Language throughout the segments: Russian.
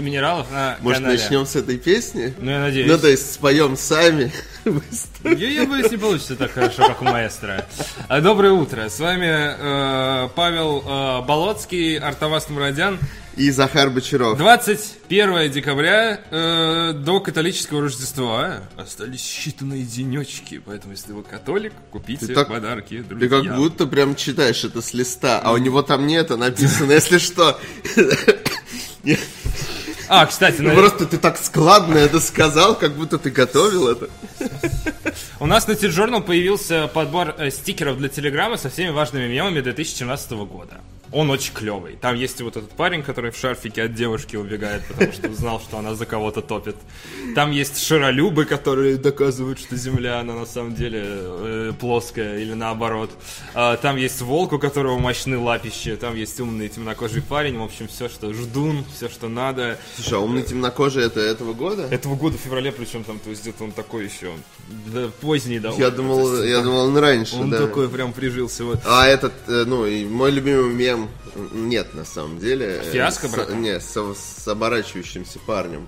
минералов на Может, канале. начнем с этой песни? Ну, я надеюсь. Ну, то есть споем сами. Я, боюсь, не получится так хорошо, как у маэстро. А, Доброе утро. С вами э, Павел э, Болоцкий, Артавас Мурадян. И Захар Бочаров. 21 декабря э, до католического Рождества. Остались считанные денечки, поэтому если вы католик, купите Ты так- подарки, Ты друзья. как будто прям читаешь это с листа, а у него там нет, а написано, если что. А, кстати, Ну, Просто ты так складно это сказал, как будто ты готовил это. у нас на T-Journal появился подбор э, стикеров для Телеграма со всеми важными мемами 2017 года. Он очень клевый. Там есть вот этот парень, который в шарфике от девушки убегает, потому что узнал, что она за кого-то топит. Там есть широлюбы, которые доказывают, что Земля, она на самом деле э, плоская или наоборот. А, там есть волк, у которого мощны лапищи. Там есть умный темнокожий парень. В общем, все, что ждун, все, что надо. Слушай, а умный темнокожий это этого года? Этого года в феврале, причем там, то есть где-то он такой еще да, поздний довольно. Я думал, я думал, он раньше, Он да. такой прям прижился. Вот. А этот, э, ну, и мой любимый мем, м, нет, на самом деле. э, Фиаско, с- братан? Не, с, с оборачивающимся парнем.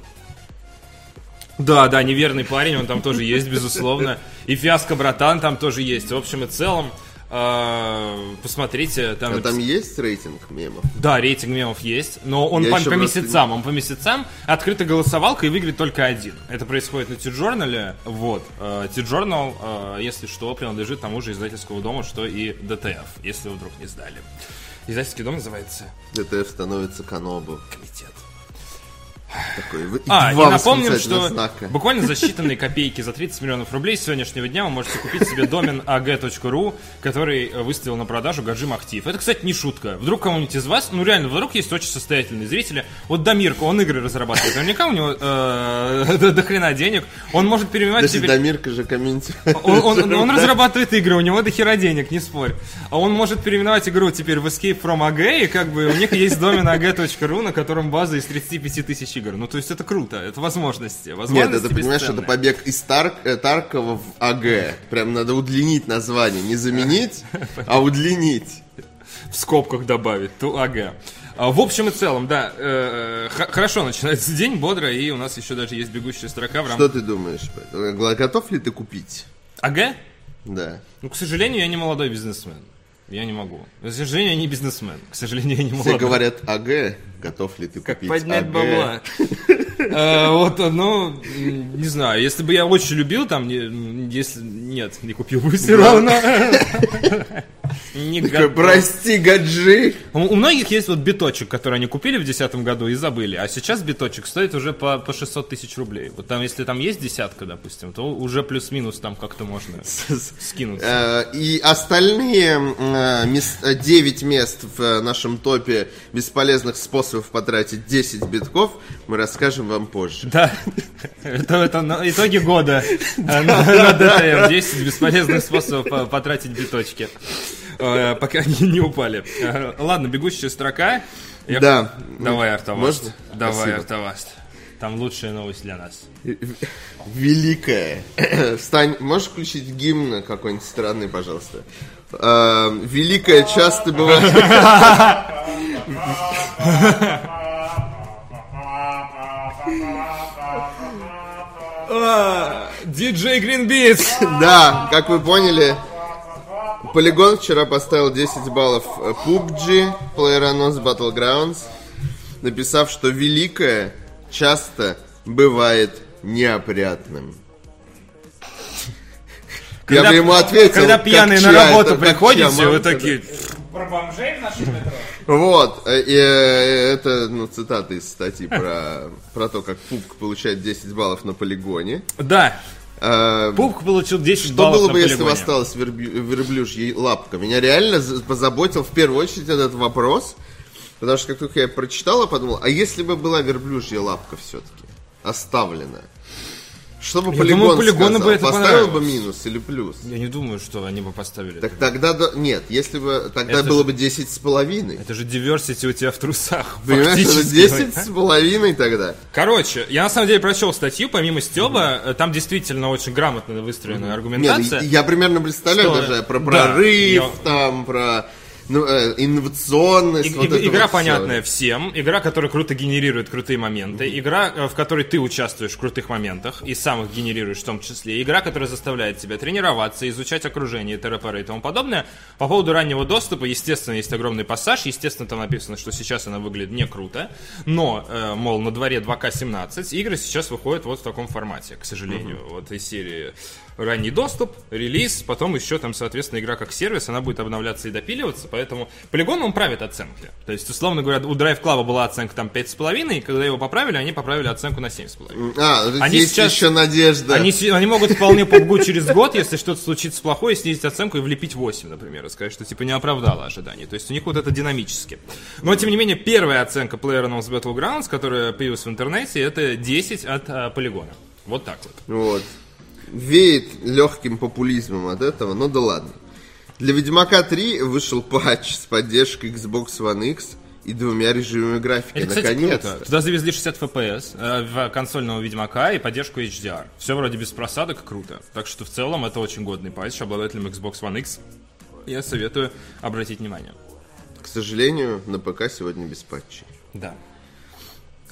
Да, да, неверный парень, он там тоже есть, безусловно. И фиаско братан там тоже есть. В общем и целом, э, посмотрите, там, А там есть рейтинг мемов? да, рейтинг мемов есть, но он по, по месяцам, он по месяцам открыта голосовалка и выиграет только один. Это происходит на T-Journal, вот. Э, T-Journal, э, если что, принадлежит тому же издательскому дому, что и DTF, если вдруг не сдали. Издательский дом называется ДТФ становится Канобу. Комитет. Такой, А, и напомним, что знака. буквально за считанные копейки, за 30 миллионов рублей с сегодняшнего дня вы можете купить себе домен ag.ru, который э, выставил на продажу Гаджим Актив. Это, кстати, не шутка. Вдруг кому-нибудь из вас, ну реально, вдруг есть очень состоятельные зрители. Вот Дамирко, он игры разрабатывает. Наверняка у него э, до, до хрена денег. Он может переименовать себе... Дамирка же комментирует. Он, он- он разрабатывает игры, у него до хера денег, не спорь. А он может переименовать игру теперь в Escape from AG, и как бы у них есть домен ag.ru, на котором база из 35 тысяч игр. Ну, то есть это круто, это возможности. Нет, возможности это, понимаешь, это побег из Тар- э, Таркова в АГ. Прям надо удлинить название. Не заменить, а удлинить. В скобках добавить, ту АГ. А, В общем и целом, да, э, х- хорошо начинается день, бодро, и у нас еще даже есть бегущая строка в Что рамках... ты думаешь? Э, Готов ли ты купить? АГ? Да. Ну, к сожалению, я не молодой бизнесмен. Я не могу. К сожалению, я не бизнесмен. К сожалению, я не Все молодой. говорят АГ, готов ли ты Как купить поднять АГ? бабла. Э, Вот, ну, не знаю, если бы я очень любил, там, если... Нет, не купил бы все равно. Не Такой, готов. Прости, гаджи. У у многих есть вот биточек, который они купили в 2010 году и забыли, а сейчас биточек стоит уже по, по 600 тысяч рублей. Вот там, если там есть десятка, допустим, то уже плюс-минус там как-то можно скинуться. Э, И остальные 9 мест в э, нашем топе бесполезных способов потратить 10 битков мы расскажем вам позже. Да, это, итоги года э, на, ДТФ. 10 бесполезных способов по- потратить биточки, Э, пока они не упали. Э, Ладно, бегущая строка. Я- Да. Давай, Артаваст. Можно? Давай, Спасибо. Артаваст. Там лучшая новость для нас. Великая. Встань, можешь включить гимн какой-нибудь странный, пожалуйста? Э, Великая часто бывает... Диджей Гринбитс! Да, как вы поняли, Полигон вчера поставил 10 баллов э, PUBG, PlayerUnknown's Battlegrounds, написав, что великое часто бывает неопрятным. Я бы ему ответил, Когда как пьяные на работу приходите, вы такие... Про бомжей в нашем метро? Вот, э, и, э, это ну, цитата из статьи про, про то, как Пупк получает 10 баллов на полигоне. Да, Э, Пупк получил 10 Что баллов было бы, если бы осталась верблюжья лапка? Меня реально за- позаботил в первую очередь этот вопрос, потому что как только я прочитал, я подумал, а если бы была верблюжья лапка все-таки оставлена? Что бы Я полигон думаю, полигону сказал? бы это Поставил бы минус или плюс? Я не думаю, что они бы поставили. Так это. тогда, да- нет, если бы, тогда Это было же- бы 10 с половиной. Это же диверсити у тебя в трусах. Понимаешь, это фактически. 10 с половиной тогда. Короче, я на самом деле прочел статью, помимо Стеба, э, там действительно очень грамотно выстроена Нет, аргументация. я примерно представляю Что- даже про да, прорыв, я- там, про ну, э, инновационность. И- вот и- это игра вот понятная всем, игра, которая круто генерирует крутые моменты, игра, э, в которой ты участвуешь в крутых моментах и сам их генерируешь в том числе, игра, которая заставляет тебя тренироваться, изучать окружение, ТРПР и тому подобное. По поводу раннего доступа, естественно, есть огромный пассаж, естественно, там написано, что сейчас она выглядит не круто, но, э, мол, на дворе 2К17 игры сейчас выходят вот в таком формате, к сожалению, вот из серии ранний доступ, релиз, потом еще там, соответственно, игра как сервис, она будет обновляться и допиливаться, поэтому полигон он правит оценки. То есть, условно говоря, у Drive Club была оценка там 5,5, и когда его поправили, они поправили оценку на 7,5. А, Они есть сейчас- еще надежда. Они, они могут вполне PUBG через год, если что-то случится плохое, снизить оценку и влепить 8, например, и сказать, что типа не оправдало ожиданий. То есть у них вот это динамически. Но, тем не менее, первая оценка PlayerUnknown's Battlegrounds, которая появилась в интернете, это 10 от а, полигона. Вот так вот. Вот. Веет легким популизмом от этого, но да ладно. Для Ведьмака 3 вышел патч с поддержкой Xbox One X и двумя режимами графики. Это, кстати, Наконец-то. круто. Туда завезли 60 FPS э, в консольного Ведьмака и поддержку HDR. Все вроде без просадок, круто. Так что в целом это очень годный патч обладателям Xbox One X. Я советую обратить внимание. К сожалению, на ПК сегодня без патчей. Да.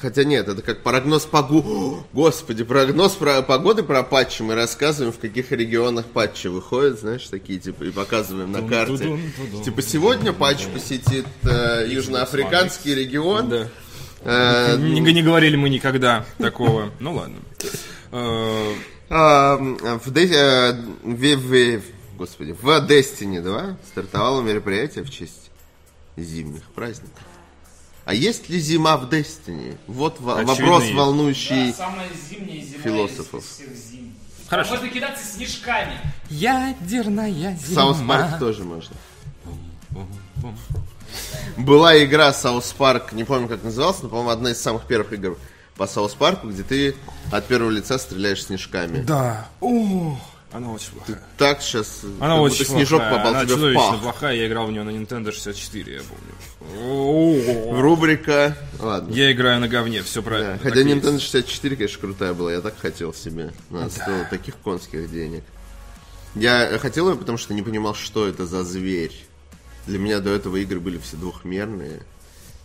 Хотя нет, это как прогноз погоды. Господи, прогноз про погоды про патчи. Мы рассказываем, в каких регионах патчи выходят, знаешь, такие типа, и показываем на карте. Типа сегодня патч посетит э, южноафриканский регион. Да. Э, Не, не говорили мы никогда такого. Ну ладно. Э, э, в- господи, в Destiny 2 стартовало мероприятие в честь зимних праздников. А есть ли зима в Destiny? Вот во- Очевидно, вопрос, есть. волнующий. Самая зимняя зима Философов. из всех зим. Хорошо. Можно кидаться снежками. Ядерная South Park тоже можно. Была игра South Park, не помню как называлась, но, по-моему, одна из самых первых игр по Саус Парку, где ты от первого лица стреляешь снежками. Да. О, она очень плохая. Так сейчас Она как очень будто снежок плохая. попал Она тебе в пах. плохая. Я играл в нее на Nintendo 64, я помню. Рубрика... Ладно. Я играю на говне, все правильно. Да, Хотя. Nintendo 64, конечно, крутая была. Я так хотел себе. Она стоила таких конских денег. Я хотел ее, потому что не понимал, что это за зверь. Для меня до этого игры были все двухмерные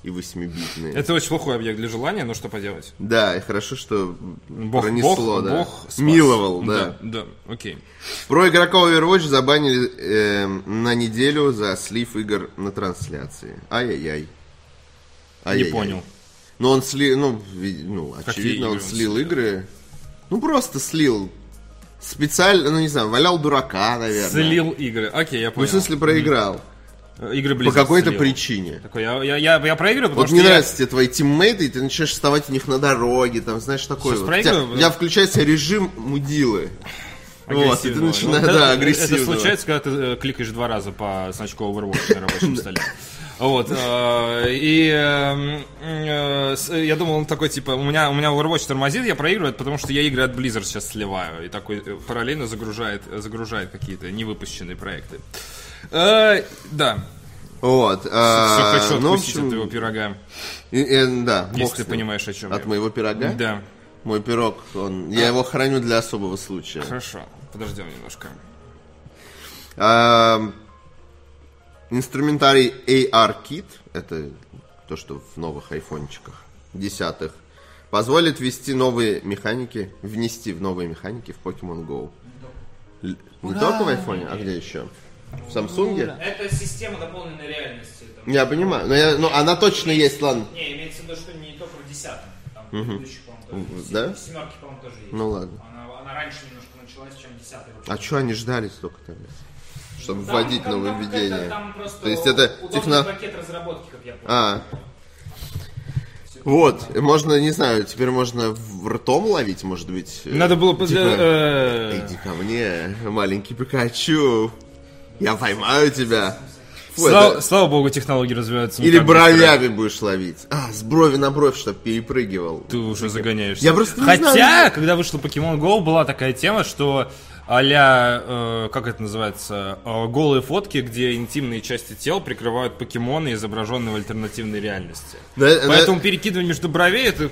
и восьмибитные. Это очень плохой объект для желания, но что поделать? Да, и хорошо, что Бог, пронесло, Бог, да. Бог спас. Миловал, да. Да, окей. Про игроков Overwatch забанили э, на неделю за слив игр на трансляции. Ай-яй-яй. Не Ай-яй-яй. понял. Ну, он слил, ну, ну очевидно, он он слил слил? игры. Ну, просто слил. Специально, ну, не знаю, валял дурака, наверное. Слил игры. Окей, я Ну, понял. в смысле, проиграл. Э, Игры По Blizzard какой-то слил. причине. Такой, я, я, я, я проигрываю, потому Вот что мне я- нравятся тебе твои тиммейты, и ты начинаешь вставать у них на дороге, там, знаешь, такое Сейчас вот. Тебя, у тебя включается режим мудилы. Вот, и ты агрессивного. начинаешь, Ну, да, это- агрессивно. Это случается, когда ты э, кликаешь два раза по значку Overwatch на рабочем столе. Вот, э, и э, э, с- я думал, он такой, типа, у меня, у меня Overwatch тормозит, я проигрываю, потому что я игры от Blizzard сейчас сливаю, и такой э, параллельно загружает, загружает какие-то невыпущенные проекты. Э, да, Вот. все а, хочу ну, откусить от общем, твоего пирога, и- и, да, бог если ты ним. понимаешь, о чем От я. моего пирога? Да, Мой пирог, он, я его храню для особого случая. хорошо, подождем немножко. А, инструментарий AR-Kit, это то, что в новых айфончиках, десятых, позволит ввести новые механики, внести в новые механики в Pokemon Go. Не только в айфоне, а где еще? В Самсунге? Это система дополненной реальности. Там. Я понимаю, но, я, но она точно есть, ладно. Не, имеется в виду, что не только в десятом. Там предыдущих, по-моему, тоже есть. Да? В семерке, по-моему, тоже есть. Ну ладно. Она, она раньше немножко началась, чем десятый. А что они ждали столько тогда? Чтобы Там- вводить там- новые введения. Там То есть это удобный техно... пакет разработки, как я понял. А. Вот, можно, не знаю, теперь можно в ртом ловить, может быть. э, Надо было... типа, э, Иди ко мне, маленький Пикачу. Я поймаю тебя. Фу, Слава, это- слава богу, технологии развиваются. Или бровями будешь ловить. А, с брови на бровь, чтобы перепрыгивал. Ты уже загоняешься. Я просто не Хотя, знаю. когда вышел Pokemon Go, была такая тема, что а-ля, э, как это называется, э, голые фотки, где интимные части тел прикрывают покемоны, изображенные в альтернативной реальности. Да, да, Поэтому перекидывание между бровей это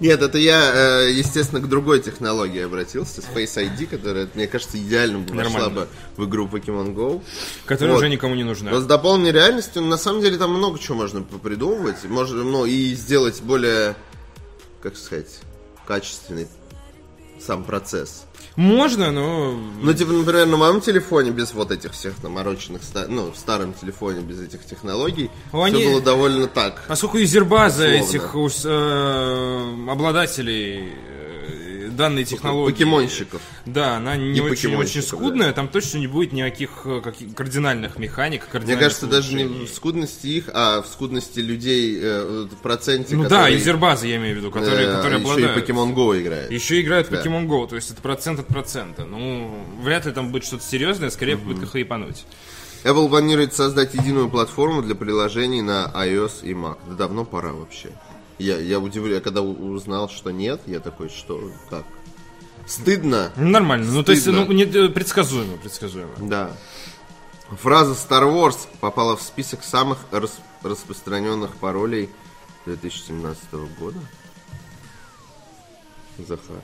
Нет, это я, э, естественно, к другой технологии обратился, с Face ID, которая, мне кажется, идеально бы вошла бы в игру Pokemon Go. Которая Вот. уже никому не нужна. Но с дополненной реальностью, на самом деле, там много чего можно придумывать. Можно, ну, и сделать более, как сказать, качественный сам процесс. Можно, но... Ну, типа, например, на моем телефоне без вот этих всех намороченных, ну, в старом телефоне без этих технологий, они- все было довольно так. Поскольку юзербаза Условно. этих э, обладателей данной технологии... Покемонщиков. Да, она не И очень, очень скудная, там точно не будет никаких э, каких- кардинальных механик, Мне кардинальных кажется, даже не улучшений. в скудности их, а в скудности людей, э, в проценте, Ну да, который, юзербаза я имею в виду, которые, э, которые еще обладают. и Pokemon Go играет. Еще играют в Да. Pokemon Go, то есть это процент от процента. Ну, вряд ли там будет что-то серьезное, скорее попытка хайпануть. Apple планирует создать единую платформу для приложений на iOS и Mac. Да давно пора вообще. Я, я удивлен, когда узнал, что нет, я такой, что, как? Стыдно. Нормально, ну то есть, Стыдно. ну, не, э, предсказуемо, предсказуемо. Да. Фраза Star Wars попала в список самых рас- распространенных паролей 2017 года. Захар,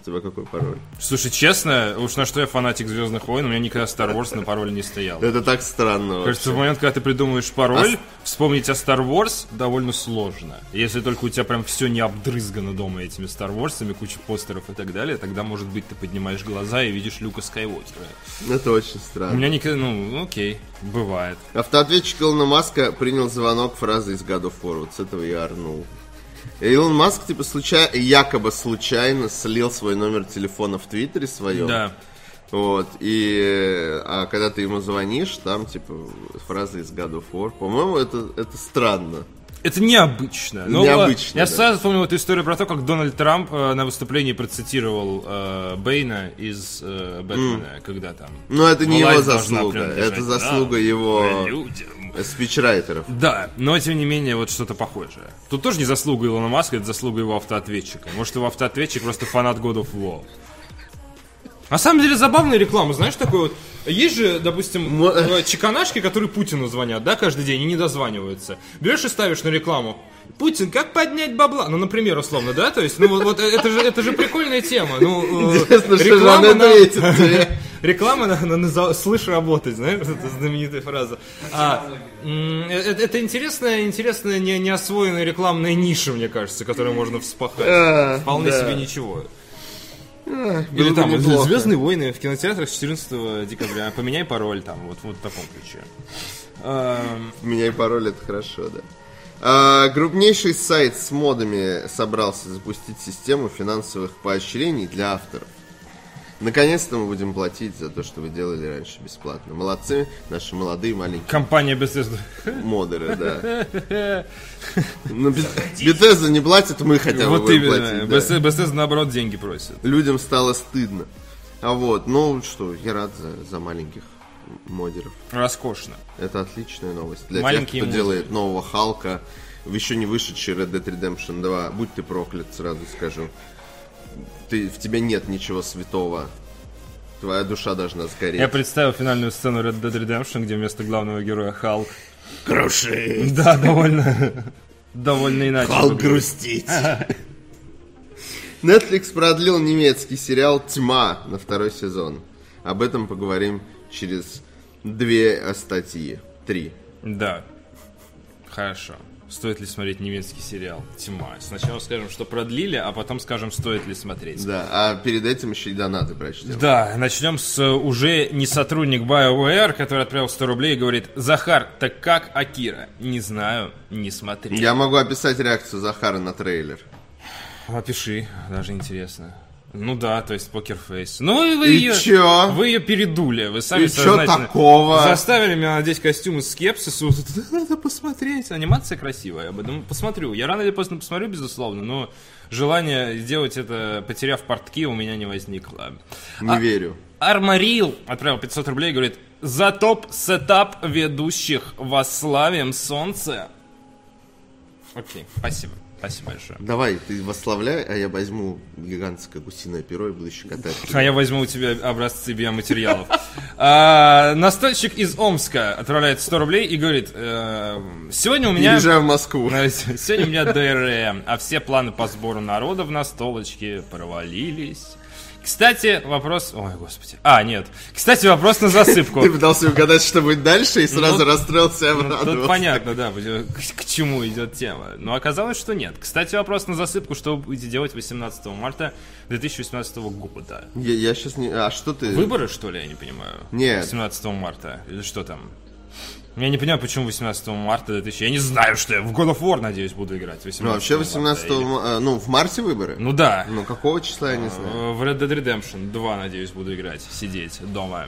у тебя какой пароль? Слушай, честно, уж на что я фанатик Звездных войн, у меня никогда Star Wars на пароле не стоял. Это так странно Кажется, в момент, когда ты придумываешь пароль, А вспомнить о Star Wars довольно сложно. Если только у тебя прям все не обдрызгано дома этими Star Wars'ами, куча постеров и так далее, тогда, может быть, ты поднимаешь глаза и видишь Люка Скайуокера. Это очень У странно. меня никогда, ну, окей, бывает. Автоответчик Илона Маска принял звонок фразы из God of War. Вот с этого я орнул. Илон Маск, типа, случайно, якобы случайно слил свой номер телефона в Твиттере своем. Да. Вот, и э, а когда ты ему звонишь, там, типа, фраза из God of War. По-моему, это, это странно. Это необычно. Но, Необычно, Я да. сразу вспомнил эту историю про то, как Дональд Трамп э, на выступлении процитировал э, Бейна из э, Бэтмена, когда там... Но это не «Власть его заслуга. Это заслуга нам, его людям». Э, спичрайтеров. Да, но тем не менее вот что-то похожее. Тут тоже не заслуга Илона Маска, это заслуга его автоответчика. Может, его автоответчик просто фанат God of War. На самом деле забавная реклама, знаешь, такой вот... Есть же, допустим, Мо- э, чеканашки, которые Путину звонят, да, каждый день и не дозваниваются. Берешь и ставишь на рекламу. Путин, как поднять бабла? Ну, например, условно, да? То есть, ну, вот, вот это, же, это же прикольная тема. Ну, э, Интересно, что же реклама она на- ответит тебе. Реклама на, на- на «Слышь работать», знаешь, эта знаменитая фраза. А, м, э- это, это интересная, интересная не, неосвоенная рекламная ниша, мне кажется, которую можно вспахать. А, Вполне да. себе ничего. Было Или там неплохо. «Звездные войны» в кинотеатрах с 14 декабря. Поменяй пароль там, вот, вот в таком ключе. Эм, Меняй пароль, это хорошо, да. А, крупнейший сайт с модами собрался запустить систему финансовых поощрений для авторов. Наконец-то мы будем платить за то, что вы делали раньше бесплатно. Молодцы, наши молодые маленькие Компания Bethesda. модеры, да. Но Bethesda не платит, мы хотя бы Вот именно. платить. да. Bethesda, наоборот, деньги просит. Людям стало стыдно. А вот, ну что, я рад за, за маленьких модеров. Роскошно. Это отличная новость для Маленькие тех, кто модеры. делает нового Халка, еще не вышедший Red Dead Redemption 2. Будь ты проклят, сразу скажу. Ты, в тебе нет ничего святого. Твоя душа должна сгореть. Я представил финальную сцену Red Dead Redemption, где вместо главного героя Халк. Круши! Да, довольно... Довольно иначе. Халк грустить. Netflix продлил немецкий сериал «Тьма» на второй сезон. Об этом поговорим через две статьи. Три. Да. Хорошо. Стоит ли смотреть немецкий сериал «Тьма»? Сначала скажем, что продлили, а потом скажем, стоит ли смотреть. Да, а перед этим еще и донаты прочтем. Да, начнем с э, уже не сотрудник BioWare, который отправил 100 рублей и говорит, Захар, так как Акира? Не знаю, не смотри. Я могу описать реакцию Захара на трейлер. Опиши, даже интересно. Ну да, то есть покерфейс. Ну и вы И ее... чё? Вы ее передули, вы сами И чё сознательно такого? Заставили меня надеть костюм из скепсиса. Надо посмотреть. Анимация красивая. Я бы думаю, посмотрю. Я рано или поздно посмотрю, безусловно, но желание сделать это, потеряв портки, у меня не возникло. Не А- верю. Армарил отправил 500 рублей и говорит, за top setup ведущих восславим солнце. Окей, спасибо. Спасибо большое. Давай, ты восславляй, а я возьму гигантское гусиное перо и буду щекотать. А я возьму у тебя образцы биоматериалов. А, Настольщик из Омска отправляет 100 рублей и говорит, э, сегодня у меня... Переезжаю в Москву. Сегодня у меня ДРМ, а все планы по сбору народа в настолочке провалились. Кстати, вопрос... Ой, господи. А, нет. Кстати, вопрос на засыпку. Ты пытался угадать, что будет дальше, и сразу Ну, расстроился Ну, обрадовался. Тут понятно, да, к, чему идет тема. Но оказалось, что нет. Кстати, вопрос на засыпку, что вы будете делать 18 марта 2018 года. Я, я сейчас не... А что ты... Выборы, что ли, я не понимаю? Нет. 18 марта. Или что там? Я не понимаю, почему 18 марта 2000... Я не знаю, что я в God of War, надеюсь, буду играть. 18 Ну, вообще 18 марта или- а, Ну, в марте выборы? Ну да. Ну, какого числа, я не знаю. Э, В Red Dead Redemption 2, надеюсь, буду играть, сидеть дома.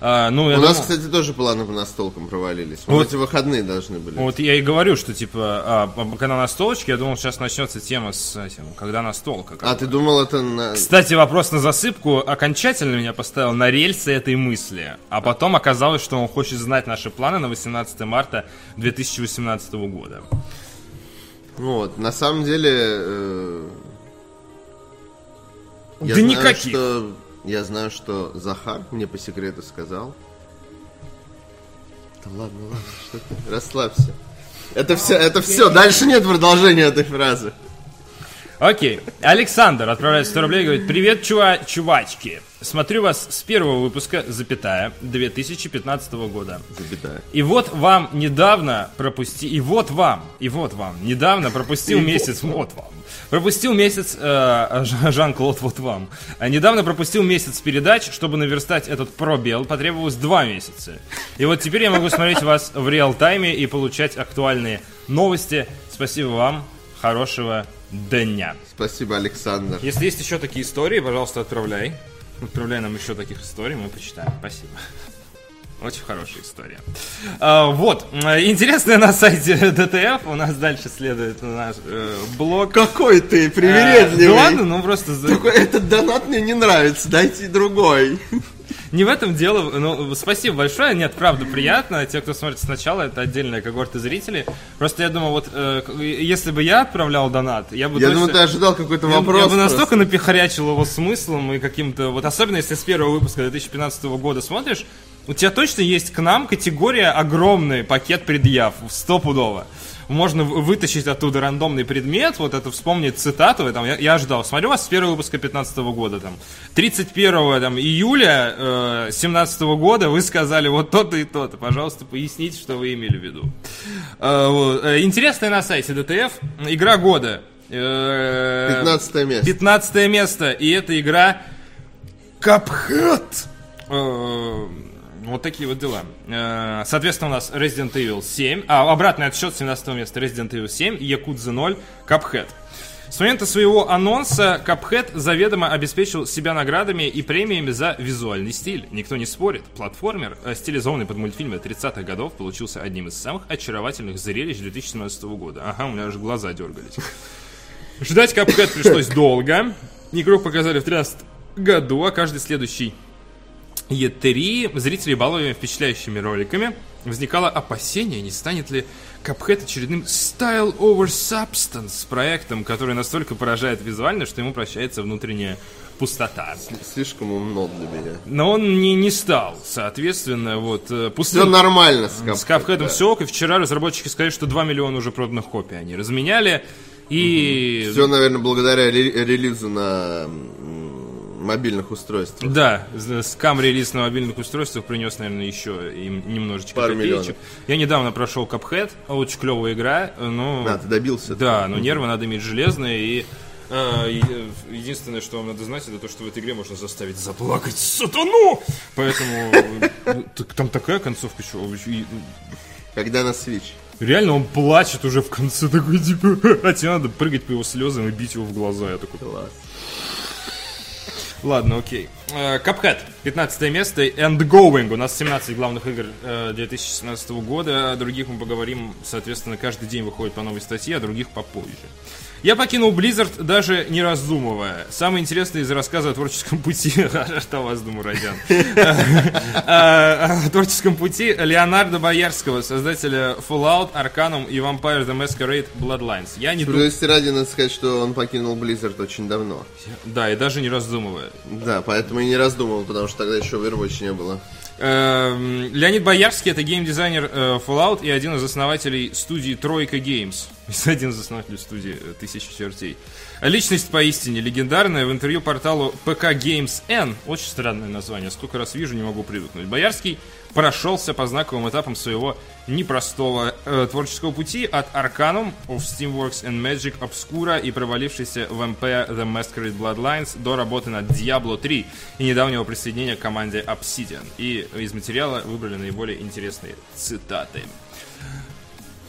А, ну, У нас, думал- кстати, тоже планы по настолкам провалились. Мы Вот. эти выходные должны были. Вот я и говорю, что типа, а, а, когда на столочке, я думал, сейчас начнется тема с этим, когда настолка. как А ты думал, это на... Кстати, вопрос на засыпку окончательно меня поставил на рельсы этой мысли. А потом оказалось, что он хочет знать наши планы на 18 марта 2018 года. Вот, на самом деле... э, я Да знаю, никаких. что- Я знаю, что Захар мне по секрету сказал. Да ладно, ладно, что ты? Расслабься. Это все, это все. Дальше нет продолжения этой фразы. Окей. Александр отправляет 100 рублей и говорит, привет, чува чувачки. Смотрю вас с первого выпуска, запятая, 2015 года. Запятая. И вот вам недавно пропусти... И вот вам, и вот вам, недавно пропустил месяц... Вот вам. Пропустил месяц... э, Жан-Клод, вот вам. А недавно пропустил месяц передач, чтобы наверстать этот пробел. Потребовалось два месяца. И вот теперь я могу смотреть вас в реал-тайме и получать актуальные новости. Спасибо вам. Хорошего дня. Спасибо, Александр. Если есть еще такие истории, пожалуйста, отправляй. Отправляй нам еще таких историй, мы почитаем. Спасибо. Очень хорошая история. А, вот, э, интересное на сайте ДТФ. У нас дальше следует наш э, блог. Какой ты Э, привередливый. да ладно, ну просто... Такой, этот донат мне не нравится, дайте другой. Не в этом дело. Ну, спасибо большое. Нет, правда, приятно. Те, кто смотрит сначала, это отдельная когорта зрителей. Просто я думаю, вот э, если бы я отправлял донат, я бы Я точно- думаю, ты ожидал какой-то Я- вопрос. Я бы настолько просто. напихарячил его смыслом и каким-то... Вот особенно, если с первого выпуска 2015 года смотришь, у тебя точно есть к нам категория огромный пакет предъяв, стопудово. Можно вытащить оттуда рандомный предмет, вот это вспомнить цитату, там, я, я ждал, смотрю вас с первого выпуска 15 года, там, 31 там, июля э, 17 года вы сказали вот то-то и то-то, пожалуйста, поясните, что вы имели в виду. Э. Э, Интересная на сайте ДТФ, игра года. Э, 15 место. 15 место. И эта игра Cuphead. Вот такие вот дела. Э, Соответственно, у нас Resident Evil 7. А, обратный отсчет с 17 места. Resident Evil 7, Yakuza 0, Cuphead. С момента своего анонса Cuphead заведомо обеспечил себя наградами и премиями за визуальный стиль. Никто не спорит. Платформер, э, стилизованный под мультфильмы 30-х годов, получился одним из самых очаровательных зрелищ 2017 года. Ага, у меня аж глаза дергались. Ждать Cuphead пришлось долго. Игру показали в 2013 году, а каждый следующий E3 зрители баловали впечатляющими роликами. Возникало опасение, не станет ли Cuphead очередным Style Over Substance проектом, который настолько поражает визуально, что ему прощается внутренняя пустота. Слишком умно для меня. Но он не, не стал, соответственно, вот э, Все пустым... нормально с С Cuphead все ок, и вчера разработчики сказали, что 2 миллиона уже проданных копий они разменяли. И Все, наверное, благодаря ре- релизу на мобильных устройствах. Да, с- скам релиз на мобильных устройствах принес, наверное, еще им немножечко Пару копеечек. миллионов. Я недавно прошел Cuphead, очень клевая игра, но... А, ты добился. Да, но нервы надо иметь железные, и и, э, единственное, что вам надо знать, это то, что в этой игре можно заставить заплакать сатану! Поэтому э, там такая концовка, что и- Когда на Switch. Реально он плачет уже в конце такой, типа, а тебе надо прыгать по его слезам и бить его в глаза. Я такой, Класс. Ладно, окей. Э, Cuphead, 15 место, and Going. У нас 17 главных игр э, 2017 года. О других мы поговорим, соответственно, каждый день выходит по новой статье, а других попозже. Я покинул Blizzard, даже не раздумывая. Самое интересное из рассказа о творческом пути... Что вас, думаю, Родян? О творческом пути Леонардо Боярского, создателя Fallout, Arcanum и Vampire the Masquerade Bloodlines. Я не думаю... Ради надо сказать, что он покинул Blizzard очень давно. Да, и даже не раздумывая. Да, поэтому и не раздумывал, потому что тогда еще Overwatch не было. Эм, Леонид Боярский это геймдизайнер э, Fallout и один из основателей студии Тройка Games. Один из основателей студии э, Тысячи чертей. Личность поистине легендарная. В интервью порталу PK Games N, очень странное название, сколько раз вижу, не могу привыкнуть. Боярский прошелся по знаковым этапам своего непростого э, творческого пути от Arcanum of Steamworks and Magic Obscura и провалившийся Vampire The Masquerade Bloodlines до работы над Diablo 3 и недавнего присоединения к команде Obsidian. И из материала выбрали наиболее интересные цитаты.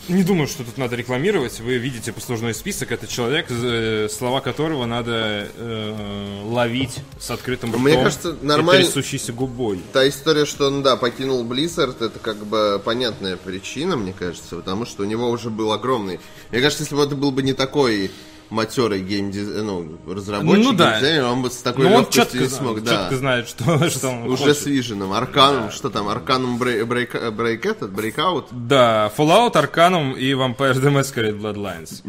Не думаю, что тут надо рекламировать. Вы видите послужной список. Это человек, э, слова которого надо э, ловить с открытым ртом Мне кажется, и нормально- трясущейся губой. Та история, что он, да, покинул Blizzard, это как бы понятная причина, мне кажется, потому что у него уже был огромный... Мне кажется, если бы это был бы не такой матерый геймдиз... ну, разработчик, Ну да. геймдизайнер, он бы с такой он легкостью четко, не смог, да. четко знает, что, что он Уже хочет. с Виженом. Arcanum, что там? Arcanum брей- break, break этот, breakout? Да, Fallout, Arcanum и Vampire the Masquerade Bloodlines.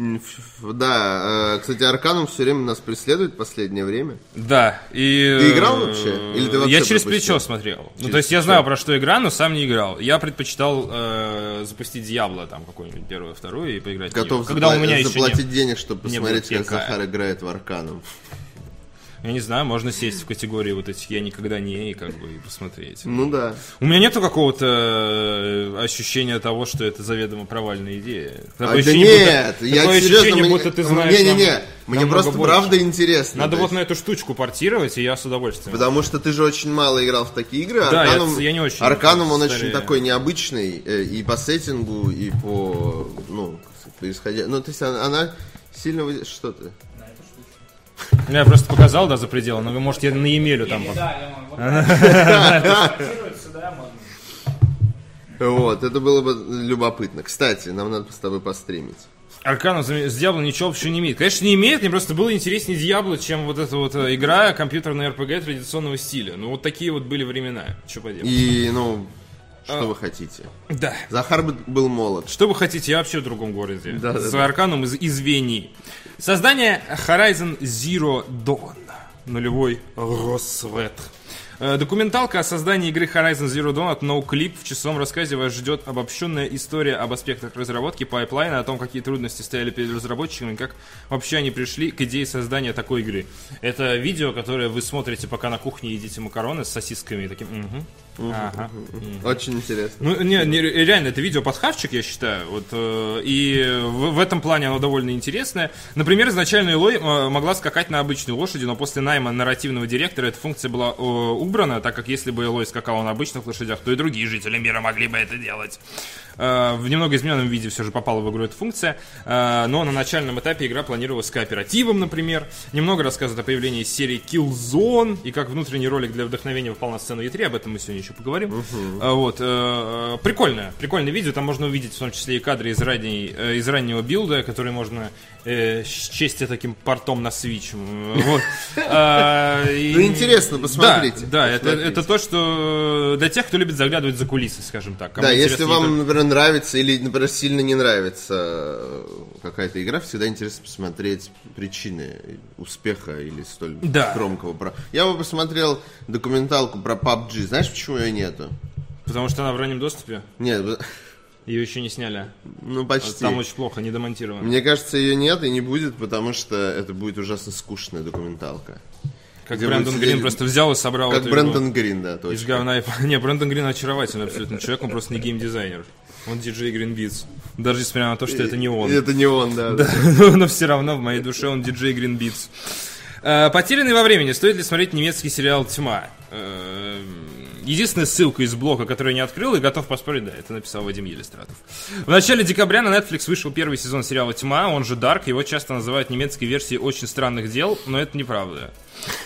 Да, э, кстати, Arcanum все время нас преследует в последнее время. Да, и... Ты играл э, вообще? Или ты вообще Я через пропустил? плечо смотрел. ну, Через то есть я знаю, про что игра, но сам не играл. Я предпочитал э, запустить Дьябло, там, какую-нибудь первую, вторую, и поиграть в Готов. Когда у запла- меня еще заплатить не... денег, чтобы не было как. Захар играет в Арканом. Я не знаю, можно сесть в категории вот этих «я никогда не» и как бы и посмотреть. Ну да. У меня нету какого-то э, ощущения того, что это заведомо провальная идея. А, Такое да ощущение, нет, будто, я такое серьезно, ощущение, мне- будто ты знаешь Не-не-не, нам- мне просто больше. правда интересно. Надо вот на эту штучку портировать, и я с удовольствием. Потому что ты же очень мало играл в такие игры. Да, я- Арканум, я не очень Арканум, он старее. очень такой необычный э, и по сеттингу, и по, ну, происходя... Ну, то есть она, она сильно... вы- Что ты? Я просто показал, да, за пределом, но вы можете на Емелю там... Вот это было бы любопытно. Кстати, нам надо с тобой постримить. Аркану с Диабло ничего общего не имеет. Конечно, не имеет, мне просто было интереснее Диабло, чем вот эта вот э, игра компьютерная РПГ традиционного стиля. Ну, вот такие вот были времена. Что поделать? И, ну, что А. вы хотите? Да. Захар бы- был молод. Что вы хотите, я вообще в другом городе. Да, да, С да. Arcanum из, из Вении. Создание Horizon Zero Dawn. Нулевой рассвет. Э, Документалка о создании игры Horizon Zero Dawn от NoClip. В часовом рассказе вас ждет обобщенная история об аспектах разработки пайплайна, о том, какие трудности стояли перед разработчиками, как вообще они пришли к идее создания такой игры. Это видео, которое вы смотрите, пока на кухне едите макароны с сосисками и таким... «Мгм, ага, мгм». Очень интересно. Ну, не, не, реально, это видео подхавчик, я считаю. Вот, э, и в, в этом плане оно довольно интересное. Например, изначально Элой э, могла скакать на обычной лошади, но после найма нарративного директора эта функция была э, убрана, так как если бы Элой скакала на обычных лошадях, то и другие жители мира могли бы это делать. Э, в немного измененном виде все же попала в игру эта функция, э, но на начальном этапе игра планировалась кооперативом, например. Немного рассказывает о появлении серии Killzone. И как внутренний ролик для вдохновения выпал на сцену E3, об этом мы сегодня еще поговорим. А, Вот, прикольное, прикольное видео, там можно увидеть в том числе и кадры из, ранней, из раннего билда, который можно э, счесть таким портом на Switch. Вот. А, и- Ну, интересно, посмотрите. Да, да, это, Посмотрите. это то, что для тех, кто любит заглядывать за кулисы, скажем так. Кому Да, если вам, только- например, нравится или, например, сильно не нравится э, какая-то игра, всегда интересно посмотреть причины успеха или столь Да. громкого. про- Я бы посмотрел документалку про PUBG. Знаешь, почему ее нету? Потому что она в раннем доступе, Нет, ее еще не сняли. ну почти. Там очень плохо, не домонтировано. Мне кажется, ее нет и не будет, потому что это будет ужасно скучная документалка. Как где Брэндон будет Грин сидеть- просто взял и собрал Как Брэндон Грин, да, точно. из говна и... Не, Брэндон Грин очаровательный абсолютно человек, он просто не геймдизайнер. Он диджей Green Beats. Даже несмотря на то, что это не он. Это не он, да. да. Но все равно в моей душе он диджей Green Beats. Э, Потерянный во времени. Стоит ли смотреть немецкий сериал «Тьма»? Единственная ссылка из блока, которую я не открыл и готов поспорить, да, это написал Вадим Елистратов. В начале декабря на Netflix вышел первый сезон сериала «Тьма», он же «Дарк». Его часто называют немецкой версией «Очень странных дел», но это неправда.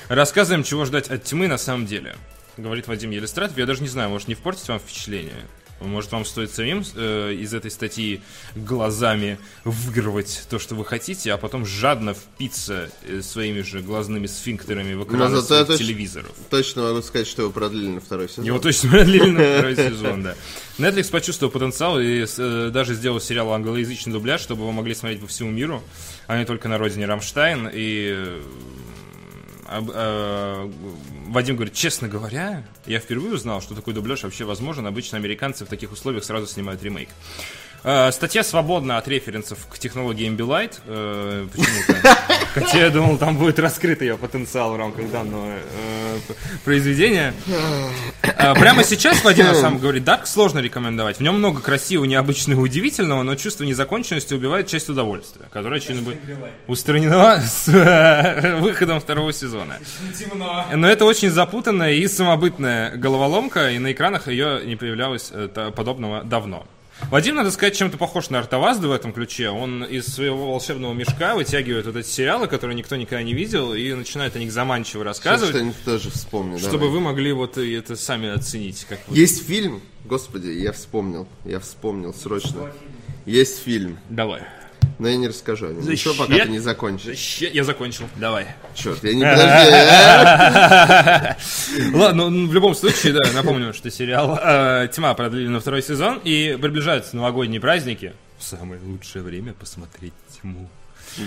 Рассказываем, чего ждать от тьмы на самом деле. Говорит Вадим Елистратов. Я даже не знаю, может не впортить вам впечатление. Может, вам стоит самим э, из этой статьи глазами выигрывать то, что вы хотите, а потом жадно впиться э, своими же глазными сфинктерами в экраны зато я своих точ- телевизоров. Точно могу сказать, что его продлили на второй сезон. Его точно продлили на второй сезон, да. Netflix почувствовал потенциал и э, даже сделал сериал англоязычный дубляж, чтобы его могли смотреть по всему миру, а не только на родине Рамштайн. И э, об- э, Вадим говорит, честно говоря, я впервые узнал, что такой дубляж вообще возможен. Обычно американцы в таких условиях сразу снимают ремейк. Э, Статья свободна от референсов к технологии Ambilight. э, Почему-то. Хотя я думал, там будет раскрыт ее потенциал в рамках данного э, произведения. Прямо сейчас Вадим на самом говорит, Дарк сложно рекомендовать. В нем много красивого, необычного, удивительного, но чувство незаконченности убивает часть удовольствия, которое, очевидно, будет устранено с выходом второго сезона. Но это очень запутанная и самобытная головоломка, и на экранах ее не появлялось подобного давно. Вадим, надо сказать, чем-то похож на Артовазда в этом ключе. Он из своего волшебного мешка вытягивает вот эти сериалы, которые никто никогда не видел, и начинает о них заманчиво Сейчас рассказывать, что-нибудь тоже вспомню. чтобы давай. вы могли вот и это сами оценить. Как вы- Есть фильм, господи, я вспомнил, я вспомнил срочно. Есть фильм, Давай. Но я не расскажу о нем. Еще пока ты не закончишь. Я закончил. Давай. Черт, я не подожди. а? Ладно, ну, в любом случае, да, напомню, что сериал э, «Тьма» продлили на второй сезон, и приближаются новогодние праздники. Самое лучшее время посмотреть «Тьму».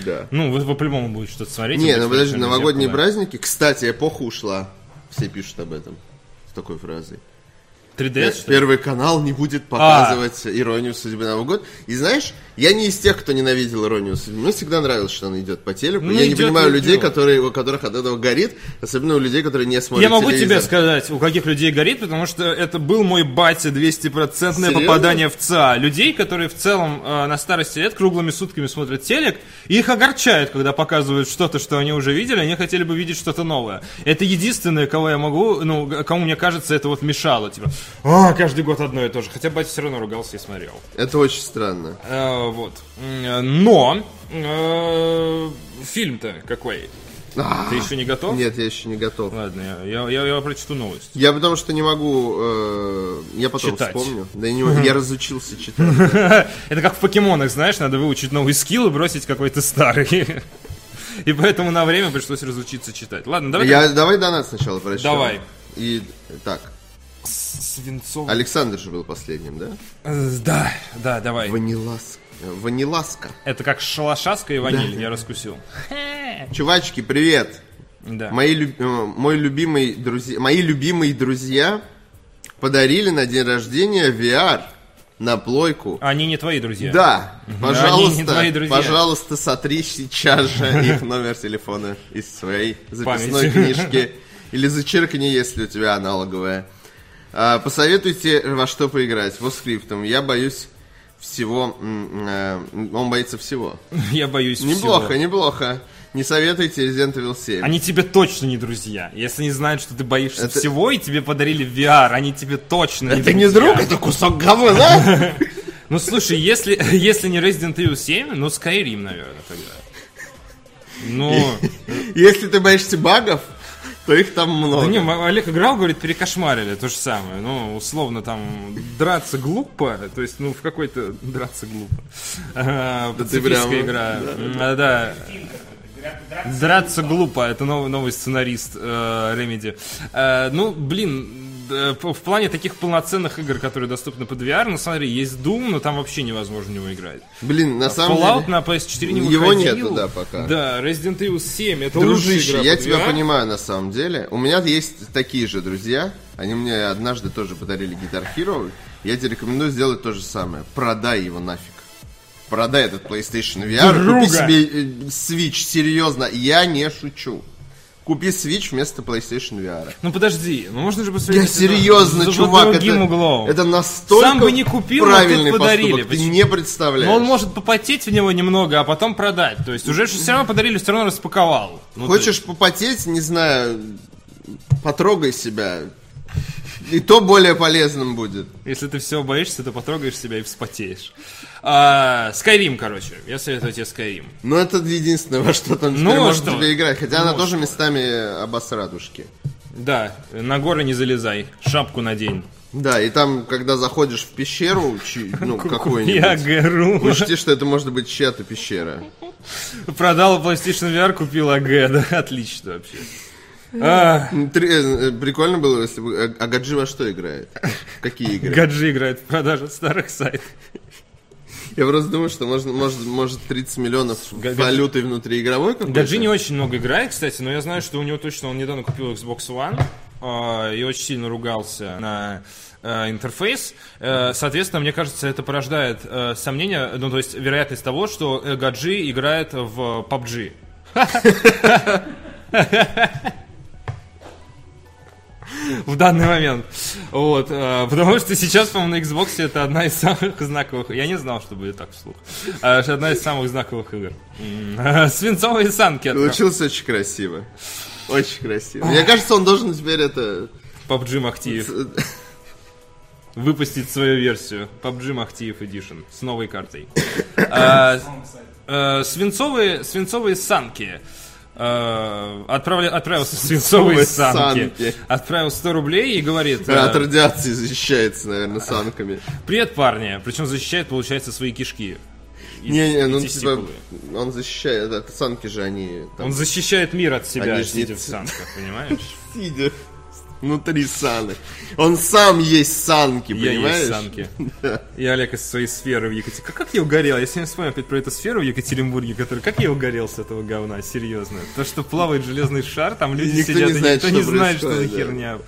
Да. Ну, вы, вы по-любому будете что-то смотреть. Не, ну подожди, новогодние праздники. Кстати, эпоха ушла. Все пишут об этом. С такой фразой. 3DS, что? Первый канал не будет показывать иронию судьбы на Новый год. И знаешь, я не из тех, кто ненавидел иронию судьбы. Мне всегда нравилось, что она идет по телеку. Ну, я не идет, понимаю идет. людей, которые, у которых от этого горит, особенно у людей, которые не смотрят Я могу тебе телевизор. сказать, у каких людей горит, потому что это был мой батя 200% Серьезно? попадание в ЦА. Людей, которые в целом э, на старости лет круглыми сутками смотрят телек, и их огорчает, когда показывают что-то, что они уже видели, они хотели бы видеть что-то новое. Это единственное, кого я могу, ну, кому мне кажется, это вот мешало. Типа, а, каждый год одно и то же. Хотя батя все равно ругался и смотрел. Это очень странно. Э, вот. М, Но э, фильм-то какой? А, Ты еще не готов? Нет, я еще не готов. Ладно, я, я, я, прочту новость. Я потому что не могу... э, я потом Читать. вспомню. Да я, не- я разучился читать. Это как в покемонах, знаешь, надо выучить новый скилл и бросить какой-то старый. И поэтому на время пришлось разучиться читать. Ладно, давай. Я, давай донат сначала прочтем. Давай. И так, Свинцов. Александр же был последним, да? Э, Да, да, давай. Ваниласка. Ваниласка. Это как шалашаска и ваниль, я раскусил. Чувачки, привет. Да. Мои, люб- э, мой любимый друзья, мои любимые друзья подарили на день рождения VR на плойку. Они не твои друзья. Да, Они пожалуйста, не твои друзья. пожалуйста, сотри сейчас же их номер телефона из своей записной книжки. Или зачеркни, если у тебя аналоговая. А, посоветуйте, во что поиграть. Во скриптом. Я боюсь всего. э, Он боится всего. Я боюсь Неплохо, всего. неплохо. Не советуйте Resident Evil 7. Они тебе точно не друзья. Если не знают, что ты боишься Это- всего, и тебе подарили VR, они тебе точно не Это не друзья. друг, это кусок говна. Ну слушай, если, если не Resident Evil 7, ну Skyrim, наверное, тогда. Ну, Если ты боишься багов, то их там много. да не, Олег играл, говорит, перекошмарили, то же самое. Ну, условно, там, драться глупо, то есть, ну, в какой-то драться глупо. А, Пацифистская игра. Да. Драться глупо, это новый, новый сценарист э, Remedy. Э, ну, блин, э, в плане таких полноценных игр, которые доступны под VR, ну смотри, есть Doom, но там вообще невозможно в него играть. Блин, на самом Fallout деле... на PS4 не Его выходил. нету, да, пока. Да, Resident Evil 7, это Дружище, игра я тебя VR. понимаю на самом деле. У меня есть такие же друзья. Они мне однажды тоже подарили Guitar Hero. Я тебе рекомендую сделать то же самое. Продай его нафиг. Продай этот PlayStation VR. Друга. Купи себе э, Switch, серьезно. Я не шучу. Купи Switch вместо PlayStation VR. Ну подожди, ну можно же посмотреть. Я это серьезно, за- чувак, другим это, углом. это настолько Сам бы не купил, но правильный тут подарили. поступок, ты не представляешь. Но он может попотеть в него немного, а потом продать. То есть уже все равно подарили, все равно распаковал. Ну, Хочешь попотеть, не знаю, потрогай себя. И то более полезным будет. Если ты всего боишься, то потрогаешь себя и вспотеешь. А, Skyrim, короче. Я советую тебе Skyrim. Но это единственное, во что там Ну, можно что? тебе играть. Хотя она Ну, тоже местами обосрадушки. Да, на горы не залезай, шапку надень. Да, и там, когда заходишь в пещеру, чи- ну, какую-нибудь, учти, что это может быть чья-то пещера. Продал PlayStation VR, купил АГ, да, отлично вообще. А, три- э, Прикольно было, если бы... А а Гаджи во что играет? Какие игры? Гаджи играет в продаже старых сайтов. Я просто думаю, что можно, может, может 30 миллионов Га- валюты внутриигровой какой-то. Гаджи не очень много играет, кстати, но я знаю, что у него точно, он недавно купил Xbox One а, и очень сильно ругался на э, интерфейс. Э, Соответственно, мне кажется, это порождает э, сомнения, ну, то есть вероятность того, что э, Гаджи играет в PUBG. В данный момент. Вот. э, Потому что сейчас, по-моему, на Xbox это одна из самых знаковых. Я не знал, что будет так вслух. А, Одна из самых знаковых игр. Свинцовые санки. Получилось очень красиво. Очень красиво. Мне кажется, он должен теперь это... PUBG Махтиев. Выпустить свою версию. PUBG Махтиев Edition. С новой картой. А, э, Свинцовые, свинцовые санки. Э, отправля- отправился в свинцовые санки. санки. Отправил 100 рублей и говорит... э, От радиации защищается, наверное, санками. Привет, парни. Причем защищает, получается, свои кишки. Не-не, и ну типа, он защищает, это санки же они там Он защищает мир от себя, Они не сидя в санках, понимаешь? сидя внутри санок. Он сам есть санки, Я понимаешь? есть санки. Я Олег из своей сферы в Екатеринбурге. Как я угорел? Я сегодня вспомнил опять про эту сферу в Екатеринбурге, которая... Как я угорел с этого говна, серьезно. То, что плавает железный шар, там люди никто сидят, не и знает, никто что не знает, что за происходит, да. херня.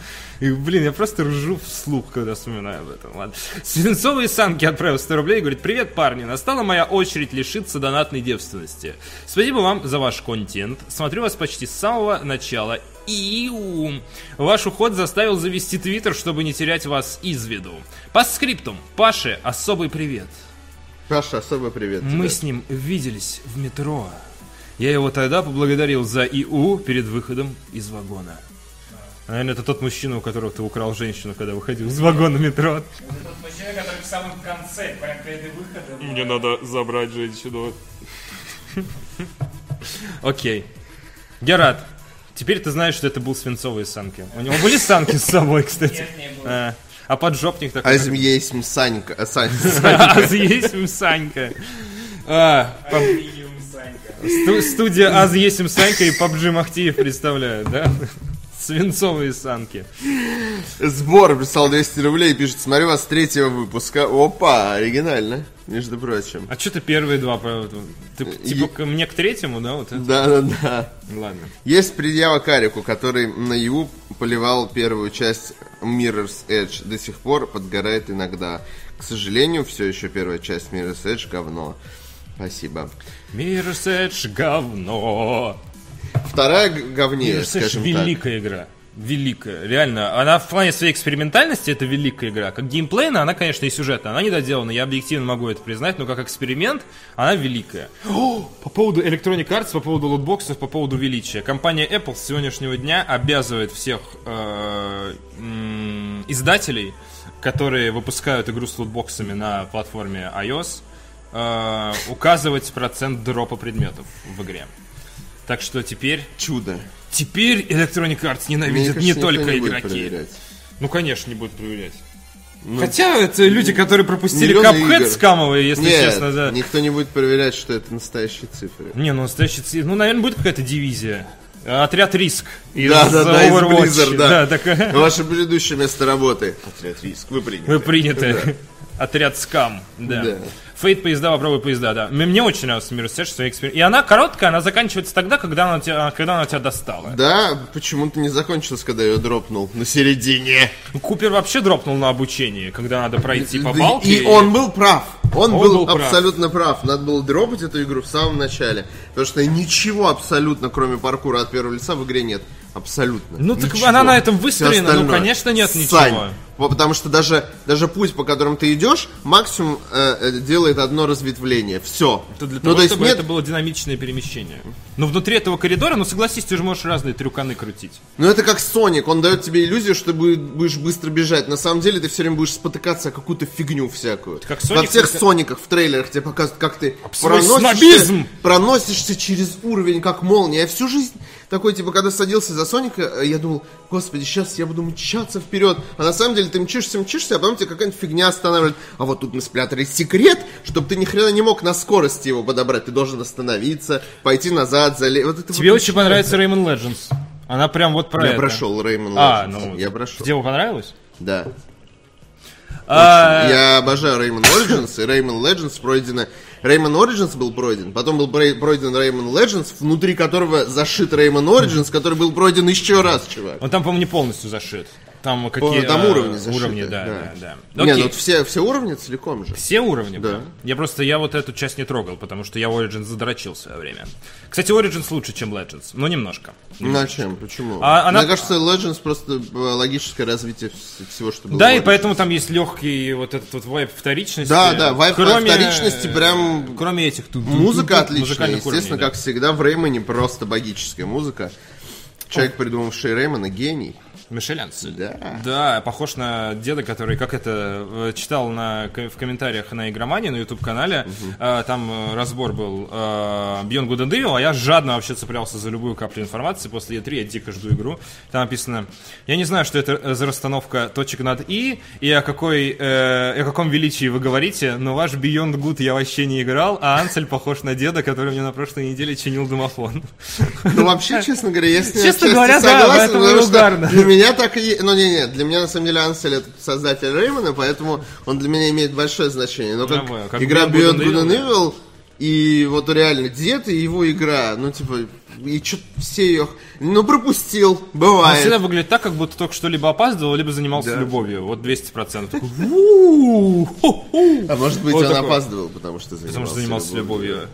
И, блин, я просто ржу вслух, когда вспоминаю об этом. Ладно. Свинцовые санки отправил 100 рублей и говорит, привет, парни, настала моя очередь лишиться донатной девственности. Спасибо вам за ваш контент. Смотрю вас почти с самого начала. Иу. Ваш уход заставил завести твиттер, чтобы не терять вас из виду. По скриптум. Паше особый привет. Паша, особо привет Мы тебе. с ним виделись в метро. Я его тогда поблагодарил за ИУ перед выходом из вагона. Наверное, это тот мужчина, у которого ты украл женщину, когда выходил из вагона метро. Вот этот мужчина, который в самом конце, прям перед выходом. Мне надо забрать женщину. Окей. Герат, теперь ты знаешь, что это был свинцовые санки. У него были санки с собой, кстати? Нет, не было. А, а поджопник такой. А есть Санька. а, Сань- Аз есмь Санька. А, Санька. сту- студия Аз есмь Санька и PUBG Махтиев представляют, да? Свинцовые санки. Сбор прислал 200 рублей и пишет, смотрю вас с третьего выпуска. Опа, оригинально, между прочим. А что ты первые два? Ты типа ко мне к третьему, да? Вот это? Да-да-да. Ладно. Есть предъява Карику, который на ю поливал первую часть Mirror's Edge. До сих пор подгорает иногда. К сожалению, все еще первая часть Mirror's Edge говно. Спасибо. Mirror's Edge говно. Вторая говнее, скажем так. великая игра. Великая, реально. Она в плане своей экспериментальности это великая игра. Как геймплейна, она, конечно, и сюжетная. Она недоделана, я объективно могу это признать, но как эксперимент, она великая. О, по поводу Electronic Arts, по поводу лутбоксов, по поводу величия. Компания Apple с сегодняшнего дня обязывает всех э, издателей, которые выпускают игру с лутбоксами на платформе iOS, э, указывать процент дропа предметов в игре. Так что теперь Чудо. Теперь Electronic Arts ненавидят кажется, не только игроки. проверять. Ну, конечно, не будут проверять. Хотя это люди, которые пропустили игр. скамовые, если Нет, честно, да. никто не будет проверять, что это настоящие цифры. Не, ну настоящий ци- Ну, наверное, будет какая-то дивизия. Отряд Риск. Из Да, да, да, из. Blizzard, да. Да, такая. Ваше предыдущее место работы. Отряд риск, вы приняты. Вы приняты. Отряд скам, да. Да. Фейт поезда, попробуй поезда, да. Мне, очень нравился Mirror's Edge, своей эксперимент. И она короткая, она заканчивается тогда, когда она тебя, когда она тебя достала. Да, почему-то не закончилось, когда я ее дропнул на середине. Купер вообще дропнул на обучение, когда надо пройти по балке. И он был прав. Он, Он был, был прав. абсолютно прав. Надо было дропать эту игру в самом начале. Потому что ничего абсолютно, кроме паркура от первого лица, в игре нет. Абсолютно. Ну, так Ничего. она на этом выстроена, ну, конечно, нет Сань. ничего. Потому что даже, даже путь, по которому ты идешь, максимум э, э, делает одно разветвление. Все. Это для ну, того, то есть чтобы нет, это было динамичное перемещение. Но внутри этого коридора, ну согласись, ты же можешь разные трюканы крутить. Ну это как Соник, он дает тебе иллюзию, что ты бу- будешь быстро бежать. На самом деле ты все время будешь спотыкаться о какую-то фигню всякую. как Во Соник, всех только- Сониках, в трейлерах тебе показывают, как ты проносишься, снобизм! проносишься через уровень, как молния. Я всю жизнь такой, типа, когда садился за Соника, э, я думал, господи, сейчас я буду мчаться вперед. А на самом деле ты мчишься, мчишься, а потом тебе какая-нибудь фигня останавливает. А вот тут мы спрятали секрет, чтобы ты ни хрена не мог на скорости его подобрать. Ты должен остановиться, пойти назад, залезть. Вот это Тебе вот очень понравится Rayman Legends. Она прям вот про Я это. прошел Rayman А, Legends. ну, я прошел. Тебе понравилось? Да. А, Я обожаю Rayman Origins, и Rayman Legends пройдено... Rayman Origins был пройден, потом был прой- пройден Rayman Legends, внутри которого зашит Rayman Origins, который был пройден еще раз, чувак. Он там, по-моему, не полностью зашит. Там какие там э, уровни зашиты, Уровни, да, да. да, да. Не, Окей. ну все, все уровни целиком же. Все уровни, Да. Я просто, я вот эту часть не трогал, потому что я Origins задрочил в свое время. Кстати, Origins лучше, чем Legends, но немножко. На чем? Почему? А она- Мне кажется, Legends просто э, логическое развитие вс- всего, что было. Да, и поэтому там есть легкий вот этот вот вайп вторичности. Да, да, вайп вторичности прям- Кроме этих тут Музыка отличная, естественно, уровней, да. как всегда, в Реймоне просто богическая музыка. Человек, придумавший Реймона, гений. Мишель Ансель. Да. Да, похож на деда, который, как это, э, читал на, в комментариях на Игромании, на YouTube-канале. Э, Там э, разбор был э, Beyond Good and Evil, а я жадно вообще цеплялся за любую каплю информации. После E3 я дико жду игру. Там написано, я не знаю, что это за расстановка точек над «и», и о, какой, э, о каком величии вы говорите, но ваш Beyond Good я вообще не играл, а Ансель похож на деда, который мне на прошлой неделе чинил домофон. Ну, вообще, честно говоря, я с ним Честно говоря, да, согласен, что угарно. Для меня так и... Ну, не-не, для меня, на самом деле, Ансель это создатель Реймона, поэтому он для меня имеет большое значение. Но как, Нормально, как игра Beyond Good and Evil, и вот реально дед и его игра, ну, типа, и что все ее... Ну, пропустил, Он бывает. всегда выглядит так, как будто только что либо опаздывал, либо занимался Да. любовью. Вот 200%. Такой, «У-у-у, ху-ху». А может быть, Вот он опаздывал, потому что занимался, Потому что занимался любовью.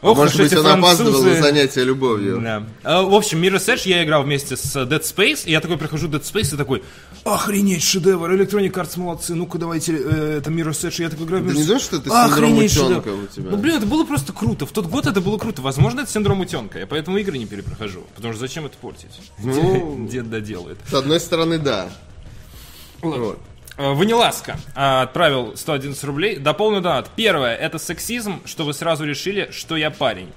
Ох может быть, он опаздывал на занятия любовью. Да. А, В общем, Mirror's Edge я играл вместе с Dead Space, и я такой прохожу Dead Space и такой, охренеть, шедевр, Electronic Arts молодцы, ну-ка давайте, э, это Mirror's Edge, я такой играю в Ты Mirror's не думаешь, что это синдром утенка шедевр. у тебя? Ну, блин, это было просто круто. В тот год это было круто. Возможно, это синдром утенка. Я поэтому игры не перепрохожу. Потому что зачем это портить? Ну, Дед доделает. С одной стороны, да. Вот. Э, Ваниласка а, отправил 111 рублей. Дополню донат. Первое, это сексизм, что вы сразу решили, что я парень.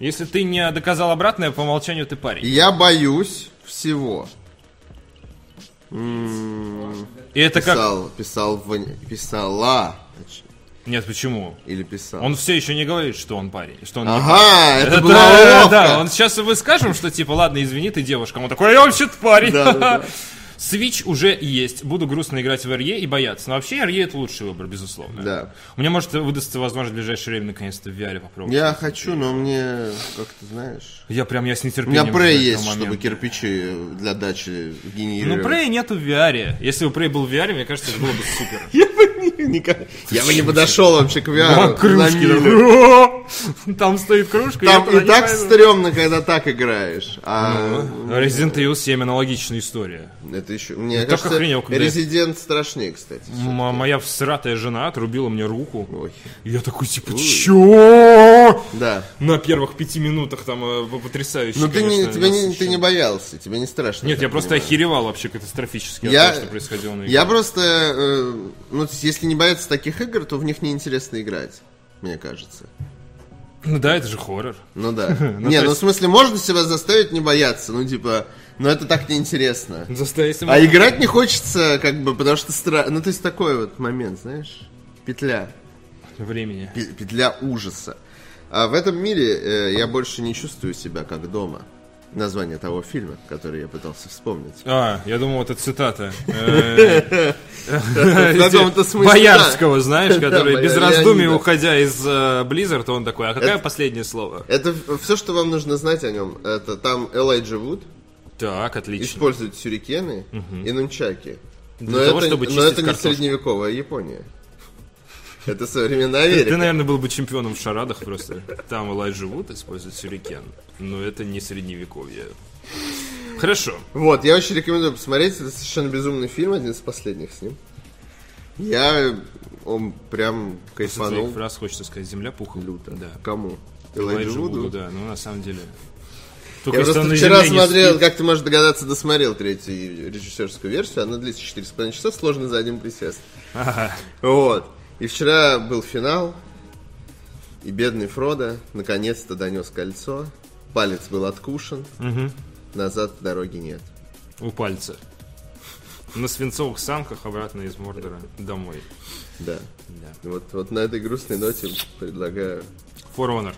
Если ты не доказал обратное, по умолчанию ты парень. Я боюсь всего. И это как... Писал, писал, Вань- писала. Нет, почему? Или писал. Он все еще не говорит, что он парень. Что он Ага, это, Это- было да, ловко. да, он сейчас вы скажем, что типа, ладно, извини, ты девушка. Он такой, «А я вообще-то парень. Да, да, да. Switch уже есть. Буду грустно играть в RE и бояться. Но вообще RE это лучший выбор, безусловно. Да. У меня может выдастся возможность в ближайшее время наконец-то в VR попробовать. Я хочу, но мне, как ты знаешь... Я прям, я с У нетерпением. меня Prey есть, чтобы момента. кирпичи для дачи Ну, генерировать. Prey нету в VR. Если бы Prey был в VR, мне кажется, это было бы супер. Я бы не- подошел вообще к VR. А, кружки. Там стоит кружка. Там и так стрёмно, когда так играешь. А Resident Evil 7 аналогичная история. это еще... Мне кажется, Резидент страшнее, кстати. М- Моя всратая жена отрубила мне руку. Я такой, типа, чё? Да. На первых пяти минутах там э, потрясающе, Ну ты не, боялся, тебе не страшно. Нет, я просто охеревал вообще катастрофически от того, что происходило на игре. Я просто, э, ну, если не бояться таких игр, то в них неинтересно играть, мне кажется. Ну да, это же хоррор. Ну да. Ну, не, то ну в есть- смысле, можно себя заставить не бояться, ну типа, но это так неинтересно. Заставить А играть не хочется, как бы, потому что стра... Ну, то есть такой вот момент, знаешь, петля, времени. пе- петля ужаса. А в этом мире э, я больше не чувствую себя как дома. Название того фильма, который я пытался вспомнить. А, я думал, это цитата. Э, смысле, Боярского, знаешь, который без раздумий, уходя из э, Blizzard, он такой, а какое последнее слово? Это все, что вам нужно знать о нем. Это там Элайджа Вуд Так, отлично. использует сюрикены и нунчаки. Но это, чтобы но это не средневековая Япония. Это современная Ты, Америка. наверное, был бы чемпионом в шарадах просто. Там Элайджа Вуд использует сюрикен. Но это не средневековье. Хорошо. Вот, я очень рекомендую посмотреть. Это совершенно безумный фильм, один из последних с ним. Я он прям После кайфанул. твоих фраз хочется сказать, земля пухом. Люто. Да. Кому? Вуду. Вуду, да, ну на самом деле. Я Только он просто вчера смотрел, спит. как ты можешь догадаться, досмотрел третью режиссерскую версию. Она длится 4,5 часа, сложно за один присест. Ага. Вот. И вчера был финал, и бедный Фродо наконец-то донес кольцо. Палец был откушен, назад дороги нет. У пальца. На свинцовых санках обратно из Мордора домой. Да. Да. Вот, вот на этой грустной ноте предлагаю For Honor.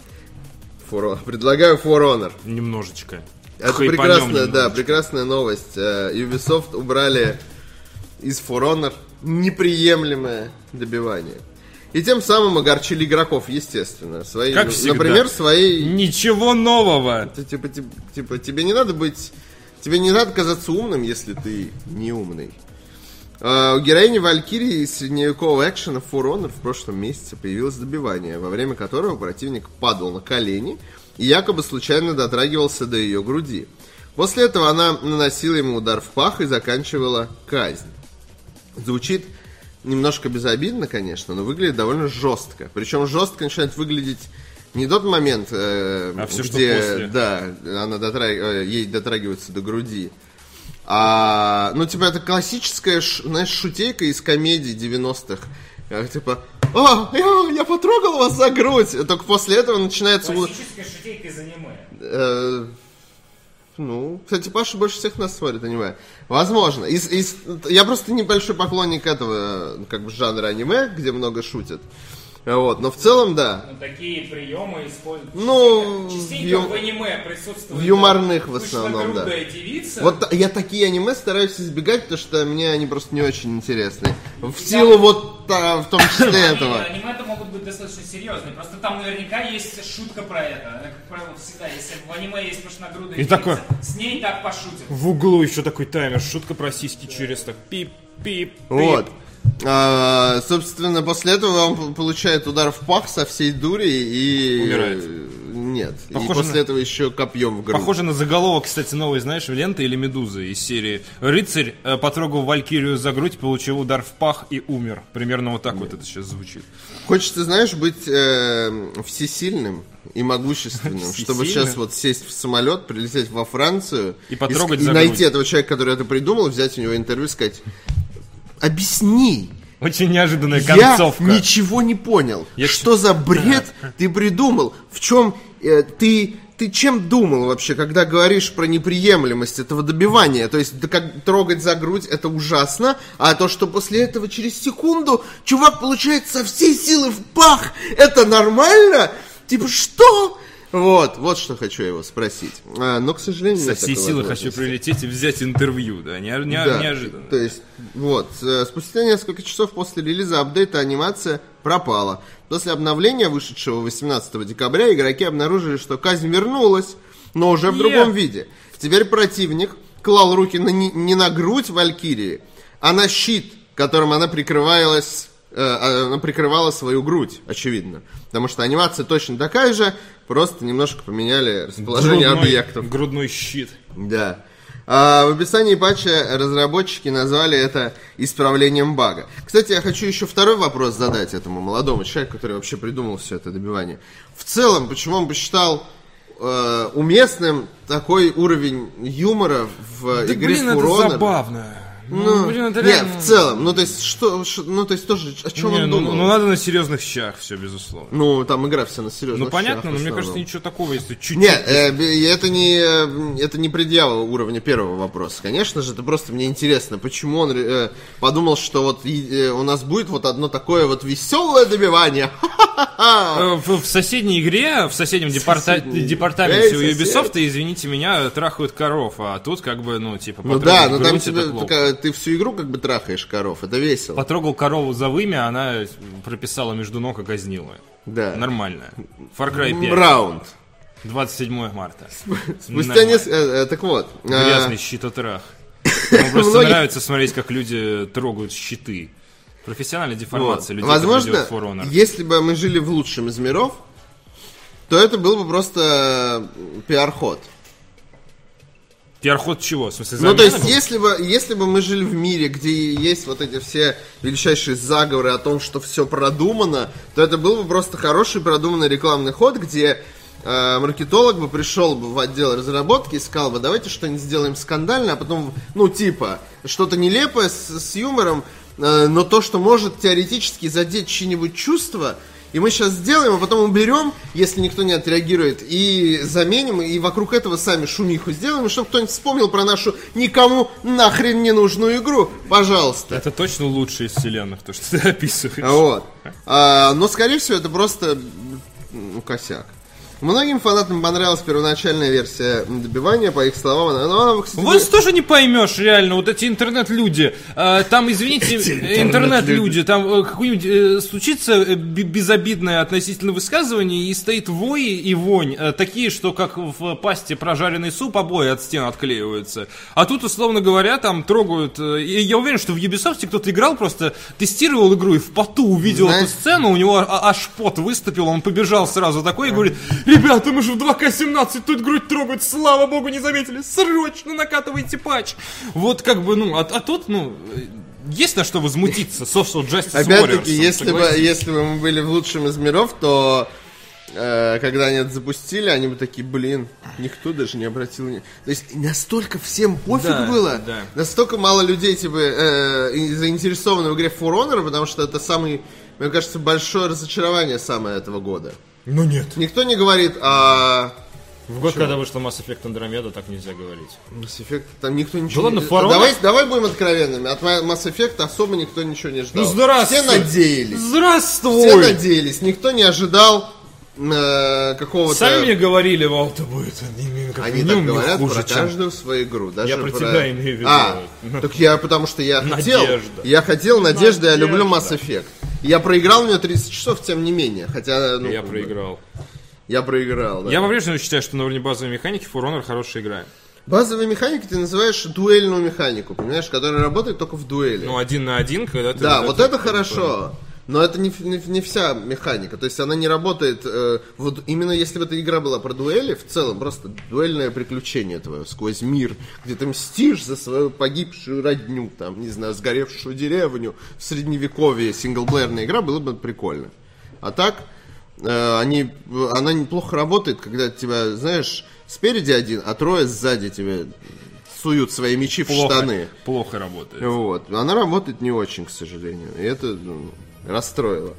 For, предлагаю For Honor. Немножечко. Это Хайпанем прекрасная, да, немножечко. прекрасная новость. Э, Ubisoft убрали из For Honor неприемлемое добивание. И тем самым огорчили игроков, естественно. Свои, Как всегда. Например, своей... Ничего нового. Ты, Типа, типа, типа, тебе не надо быть... Тебе не надо казаться умным, если ты не умный. А, у героини Валькирии из средневекового экшена For Honor в прошлом месяце появилось добивание, во время которого противник падал на колени и якобы случайно дотрагивался до ее груди. После этого она наносила ему удар в пах и заканчивала казнь. Звучит немножко безобидно, конечно, но выглядит довольно жестко. Причем жестко начинает выглядеть не тот момент, э, А что где после. да, она дотра- э, ей дотрагивается до груди. А, ну, типа, это классическая, знаешь, шутейка из комедий 90-х. Э, Типа, а, я, я потрогал вас за грудь. Только после этого начинается... Классическая шутейка из аниме. Э, ну, кстати, Паша больше всех нас смотрит аниме. Возможно. Из, из- я просто небольшой поклонник этого, как бы, жанра аниме, где много шутят. Вот, но в целом, да. Ну, такие приемы используют. Ну, частенько в ю- в аниме присутствует. в юморных в основном, да. девица. Вот я такие аниме стараюсь избегать, потому что мне они просто не очень интересны. В силу вот та- в том числе этого. Аниме-то могут быть достаточно серьезные. Просто там наверняка есть шутка про это. Она, Как правило, всегда, если в аниме есть пышногрудая И девица, такой- с ней так пошутят. В углу еще такой таймер. Шутка про сиськи через так пип, пип, пип. Вот. А, собственно, после этого он получает удар в пах со всей дури и... Умирает. Нет. Похоже и после на- этого еще копьем в грудь. Похоже на заголовок, кстати, новой, знаешь, ленты или медузы из серии «Рыцарь э, потрогал Валькирию за грудь, получил удар в пах и умер». Примерно вот так вот это сейчас звучит. Хочется, знаешь, быть э, всесильным и могущественным, чтобы сейчас вот сесть в самолет, прилететь во Францию И потрогать и за найти грудь. этого человека, который это придумал, взять у него интервью и сказать, объясни, Очень неожиданная я концовка. ничего не понял, Я что за бред ты придумал, в чем э, ты... Ты чем думал вообще, когда говоришь про неприемлемость этого добивания? То есть, да как трогать за грудь это ужасно, а то, что после этого через секунду чувак получает со всей силы в пах, это нормально? Типа, что? Вот, вот что хочу его спросить. А, но, к сожалению, Со всей силы хочу прилететь и взять интервью, да, не, не- Да, неожиданно. То есть, вот, э, спустя несколько часов после релиза апдейта анимация пропала. После обновления, вышедшего 18 декабря, игроки обнаружили, что казнь вернулась, но уже в другом виде. Теперь противник клал руки на, не, на грудь Валькирии, а на щит, которым она прикрывалась она прикрывала свою грудь, очевидно. Потому что анимация точно такая же, просто немножко поменяли расположение Грудной- объектов. Грудной щит. Да. А в описании патча разработчики назвали это исправлением бага. Кстати, я хочу еще второй вопрос задать этому молодому человеку, который вообще придумал все это добивание. В целом, почему он посчитал э, уместным такой уровень юмора в Да игре блин, For это Honor? забавно. Ну, блин, это не, реально- в целом, ну то есть что, ш- ну то есть тоже о чем Не, он ну, думал? ну, надо на серьезных щах все, безусловно. Ну, там игра вся на серьезно. Ну понятно, но мне кажется, ничего такого, если чуть-чуть. Нет, э, это не, э, это не предъява уровня первого вопроса. Конечно же, это просто мне интересно, почему он э, подумал, что вот э, у нас будет вот одно такое вот веселое добивание. Э, В, в соседней игре, в соседнем департа- департаменте у Эй, сосед. Ubisoft, извините меня, трахают коров, а тут как бы, ну, типа, Ну да, но там грудь, тебе, такая- ты всю игру как бы трахаешь коров, это весело. Потрогал корову за вымя, она прописала между ног и казнила. Да. Нормально. Far Cry 5, Раунд. 27 марта. Спустя несколько... э, э, так вот. э, Грязный щитотрах. Мне просто нравится смотреть, как люди трогают щиты. Профессиональная вот. деформация людей, Возможно, если бы мы жили в лучшем из миров, то это был бы просто пиар-ход. Пиар-ход чего? В смысле, Ну, то есть, если бы, если бы мы жили в мире, где есть вот эти все величайшие заговоры о том, что все продумано, то это был бы просто хороший продуманный рекламный ход, где э, маркетолог бы пришел бы в отдел разработки и сказал бы, давайте что-нибудь сделаем скандальное, а потом, ну, типа, что-то нелепое с, с юмором, э, но то, что может теоретически задеть чьи-нибудь чувства, и мы сейчас сделаем, а потом уберем, если никто не отреагирует, и заменим, и вокруг этого сами шумиху сделаем, чтобы кто-нибудь вспомнил про нашу никому нахрен не нужную игру. Пожалуйста. Это точно лучшее из вселенных, то, что ты описываешь. Вот. А, но, скорее всего, это просто ну, косяк. Многим фанатам понравилась первоначальная версия добивания, по их словам. Она, ну, она, кстати, Вас тоже не поймешь, реально, вот эти интернет-люди. э, Там, извините, интернет-люди, там э, какое-нибудь э, случится безобидное относительно высказывание, и стоит вой и вонь, такие, что как в пасте прожаренный суп, обои от стен отклеиваются. А тут, условно говоря, там трогают... И я уверен, что в Ubisoft кто-то играл, просто тестировал игру и в поту увидел Знаешь- эту сцену, у него а- аж пот выступил, он побежал сразу такой и говорит, ребята, мы же в 2К17, тут грудь трогают, слава богу, не заметили, срочно накатывайте патч. Вот как бы, ну, а, а тут, ну, э, есть на что возмутиться, Social Justice Опять-таки, если бы, если бы мы были в лучшем из миров, то э, когда они это запустили, они бы такие, блин, никто даже не обратил. То есть настолько всем пофиг Да, было, да. настолько мало людей типа э, заинтересованы в игре For Honor, потому что это самый, мне кажется, большое разочарование самое этого года. Ну нет. Никто не говорит, а В год, когда вышла Mass Effect Andromeda, так нельзя говорить. Mass Effect, там никто ничего ладно, не... For Honor- Давай, давай будем откровенными. От Mass Effect особо никто ничего не ждал. Ну, здравствуй. Все надеялись. Все Здравствуй! надеялись, никто не ожидал э, какого-то... Сами мне говорили, Вау, это будет не- как Они так не говорят хуже, про чем- каждую свою игру. Даже Я про тебя имею в виду. А, так я, потому что я хотел. Надежда. Я хотел, надежда, я люблю Mass. Effect. Я проиграл в нее 30 часов, тем не менее. Хотя, ну, Я проиграл. Я проиграл, да. Я по-прежнему считаю, что на уровне базовой механики For Honor хорошая игра. Базовой механикой ты называешь дуэльную механику, понимаешь, которая работает только в дуэли. Ну, один на один, когда ты... Да, вот это хорошо. Но это не, не- не вся механика. То есть она не работает. э, вот именно если бы эта игра была про дуэли, в целом просто дуэльное приключение твое сквозь мир, где ты мстишь за свою погибшую родню, там, не знаю, сгоревшую деревню в средневековье, синглплеерная игра, было бы прикольно. А так, э, они, она неплохо работает, когда тебя, знаешь, спереди один, а трое сзади тебе суют свои мечи в плохо, штаны. плохо работает. Вот. Она работает не очень, к сожалению. И это ну, расстроило.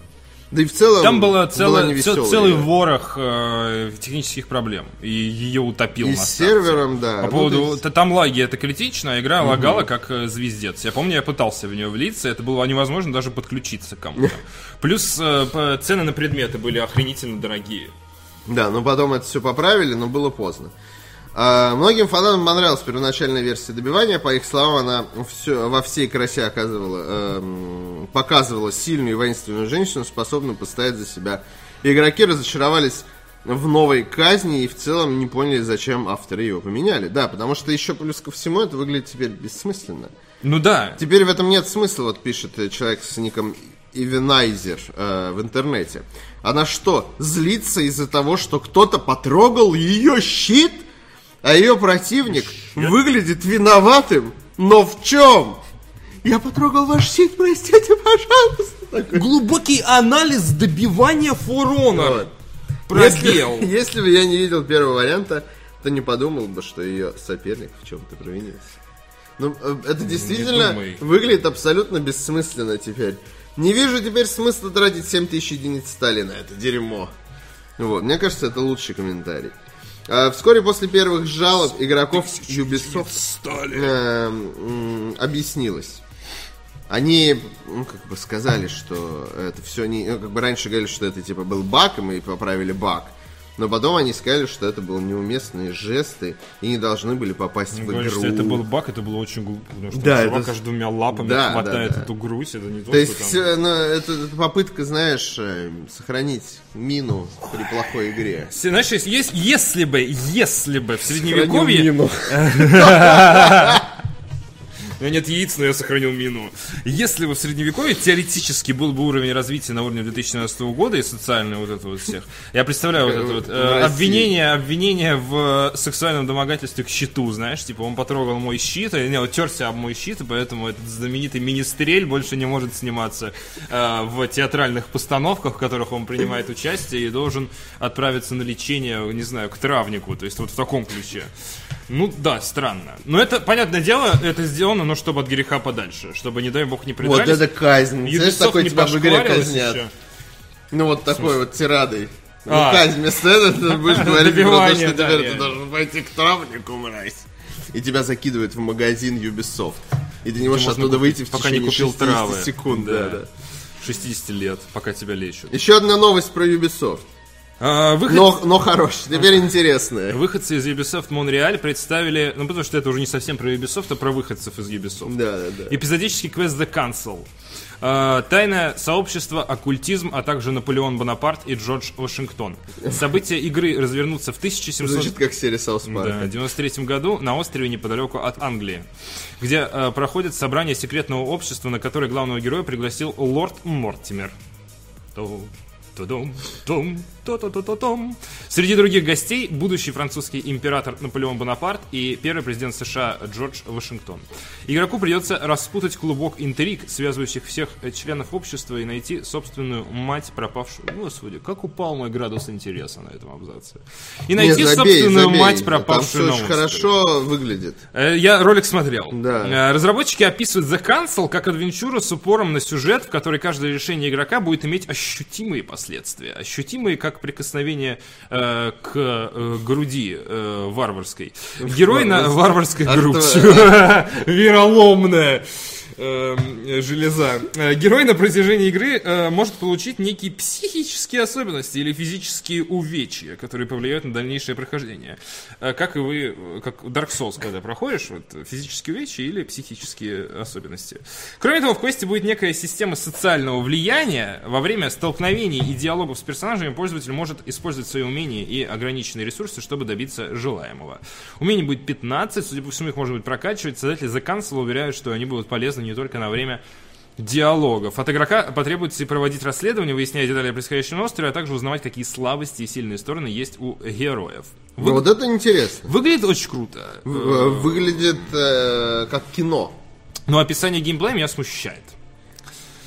Да и в целом Там было целый, невесёлая цел- целый игра. ворох э, технических проблем. И ее утопил И с сервером, да. По Ну, поводу... то есть- Там лаги это критично, а игра лагала как э, звездец. Я помню, я пытался в нее влиться, это было невозможно даже подключиться к кому-то. Плюс э, цены на предметы были охренительно дорогие. Да, но потом это все поправили, но было поздно. А, многим фанатам понравилась первоначальная версия добивания. По их словам, она все, во всей красе оказывала, эм, показывала сильную и воинственную женщину, способную постоять за себя. Игроки разочаровались в новой казни и в целом не поняли, зачем авторы ее поменяли. Да, потому что еще плюс ко всему это выглядит теперь бессмысленно. Ну да, Теперь в этом нет смысла, вот пишет э, человек с ником Ивенайзер э, в интернете. Она что, злится из-за того, что кто-то потрогал ее щит? А ее противник выглядит виноватым? Но в чем? Я потрогал ваш щит, простите, пожалуйста. Такой. глубокий анализ добивания Honor. Вот. Если, Пробел. если бы я не видел первого варианта, то не подумал бы, что ее соперник в чем-то провинился. Ну, э, это действительно думай. выглядит абсолютно бессмысленно теперь. Не вижу теперь смысла тратить 7000 единиц стали на это дерьмо. Вот, мне кажется, это лучший комментарий. А, вскоре после первых жалоб игроков Ubisoft м, объяснилось. Они, ну, как бы сказали, что это все не... Ну, как бы раньше говорили, что это, типа, был баг, и мы поправили баг. Но потом они сказали, что это были неуместные жесты и не должны были попасть в Говоришь, игру. что это был баг, это было очень глупо, потому что Да, чувак это- аж двумя лапами Да, хватает да, да. эту грусть, это не то, То есть, там- все, ну, это, это попытка, знаешь, э, сохранить мину при плохой игре. Знаешь, если, есть- если бы, если бы в средневековье, мину. У меня нет яиц, но я сохранил мину. Если бы в средневековье теоретически был бы уровень развития на уровне 2017 года и социальный вот это вот всех, я представляю вот это вот э, обвинение, обвинение в сексуальном домогательстве к щиту, знаешь, типа он потрогал мой щит, и не, утерся об мой щит, и поэтому этот знаменитый министрель больше не может сниматься э, в театральных постановках, в которых он принимает участие и должен отправиться на лечение, не знаю, к травнику, то есть вот в таком ключе. Ну да, странно. Но это, понятное дело, это сделано, но чтобы от греха подальше, чтобы, не дай бог, не Вот придрались. это казнь. Знаешь, Ubisoft такой не тебя в игре казнят. еще. Ну вот такой вот тирадой. Ну, А. казнь вместо этого ты будешь говорить про то, что да, теперь ты должен пойти к травнику, мразь. И тебя закидывают в магазин Ubisoft. И ты не можешь оттуда выйти в пока не течение купил 60 травы. секунд. Да. Да, да. 60 лет, пока тебя лечат. Еще одна новость про Ubisoft. А, выход- Но, но хорошая, теперь интересная. Выходцы из Ubisoft Montreal представили, ну потому что это уже не совсем про Ubisoft, а про выходцев из Ubisoft. Да, да, да. Эпизодический квест The Council. А, Тайное сообщество, оккультизм, а также Наполеон Бонапарт и Джордж Вашингтон. События игры развернутся в 1700... Звучит как серия South Да, Парка. в 93 году на острове неподалеку от Англии, где э, проходит собрание секретного общества, на которое главного героя пригласил лорд Мортимер. Тудум, тум, ту-ту-ту-ту-тум. Среди других гостей будущий французский император Наполеон Бонапарт и первый президент США Джордж Вашингтон. Игроку придется распутать клубок интриг, связывающих всех членов общества, и найти собственную мать пропавшую. Господи, как упал мой градус интереса на этом абзаце. И найти Не, забей, собственную забей. мать Там пропавшую все на очень хорошо выглядит. Э, Я ролик смотрел. Да. Э, Разработчики описывают The Council как адвенчуру с упором на сюжет, в которой каждое решение игрока будет иметь ощутимые последствия. Ощутимые, как прикосновение э, к э, груди э, варварской. Герой на варварской грудь. Вероломная эм, железа. Э, Герой на протяжении игры э, может получить некие психические особенности или физические увечья, которые повлияют на дальнейшее прохождение. Э, Как и вы, как Dark Souls, когда проходишь, вот, физические увечья или психические особенности. Кроме того, в квесте будет некая система социального влияния. Во время столкновений и диалогов с персонажами пользователь может использовать свои умения и ограниченные ресурсы, чтобы добиться желаемого. Умений будет 15, судя по всему, их можно будет прокачивать. Создатели The Council уверяют, что они будут полезны не только на время диалогов. От игрока потребуется и проводить расследование, выясняя детали происходящего на острове, а также узнавать, какие слабости и сильные стороны есть у героев. Вы- Ну, вот это интересно. Выглядит очень круто. Э, Выглядит э, как кино. Но описание геймплея меня смущает.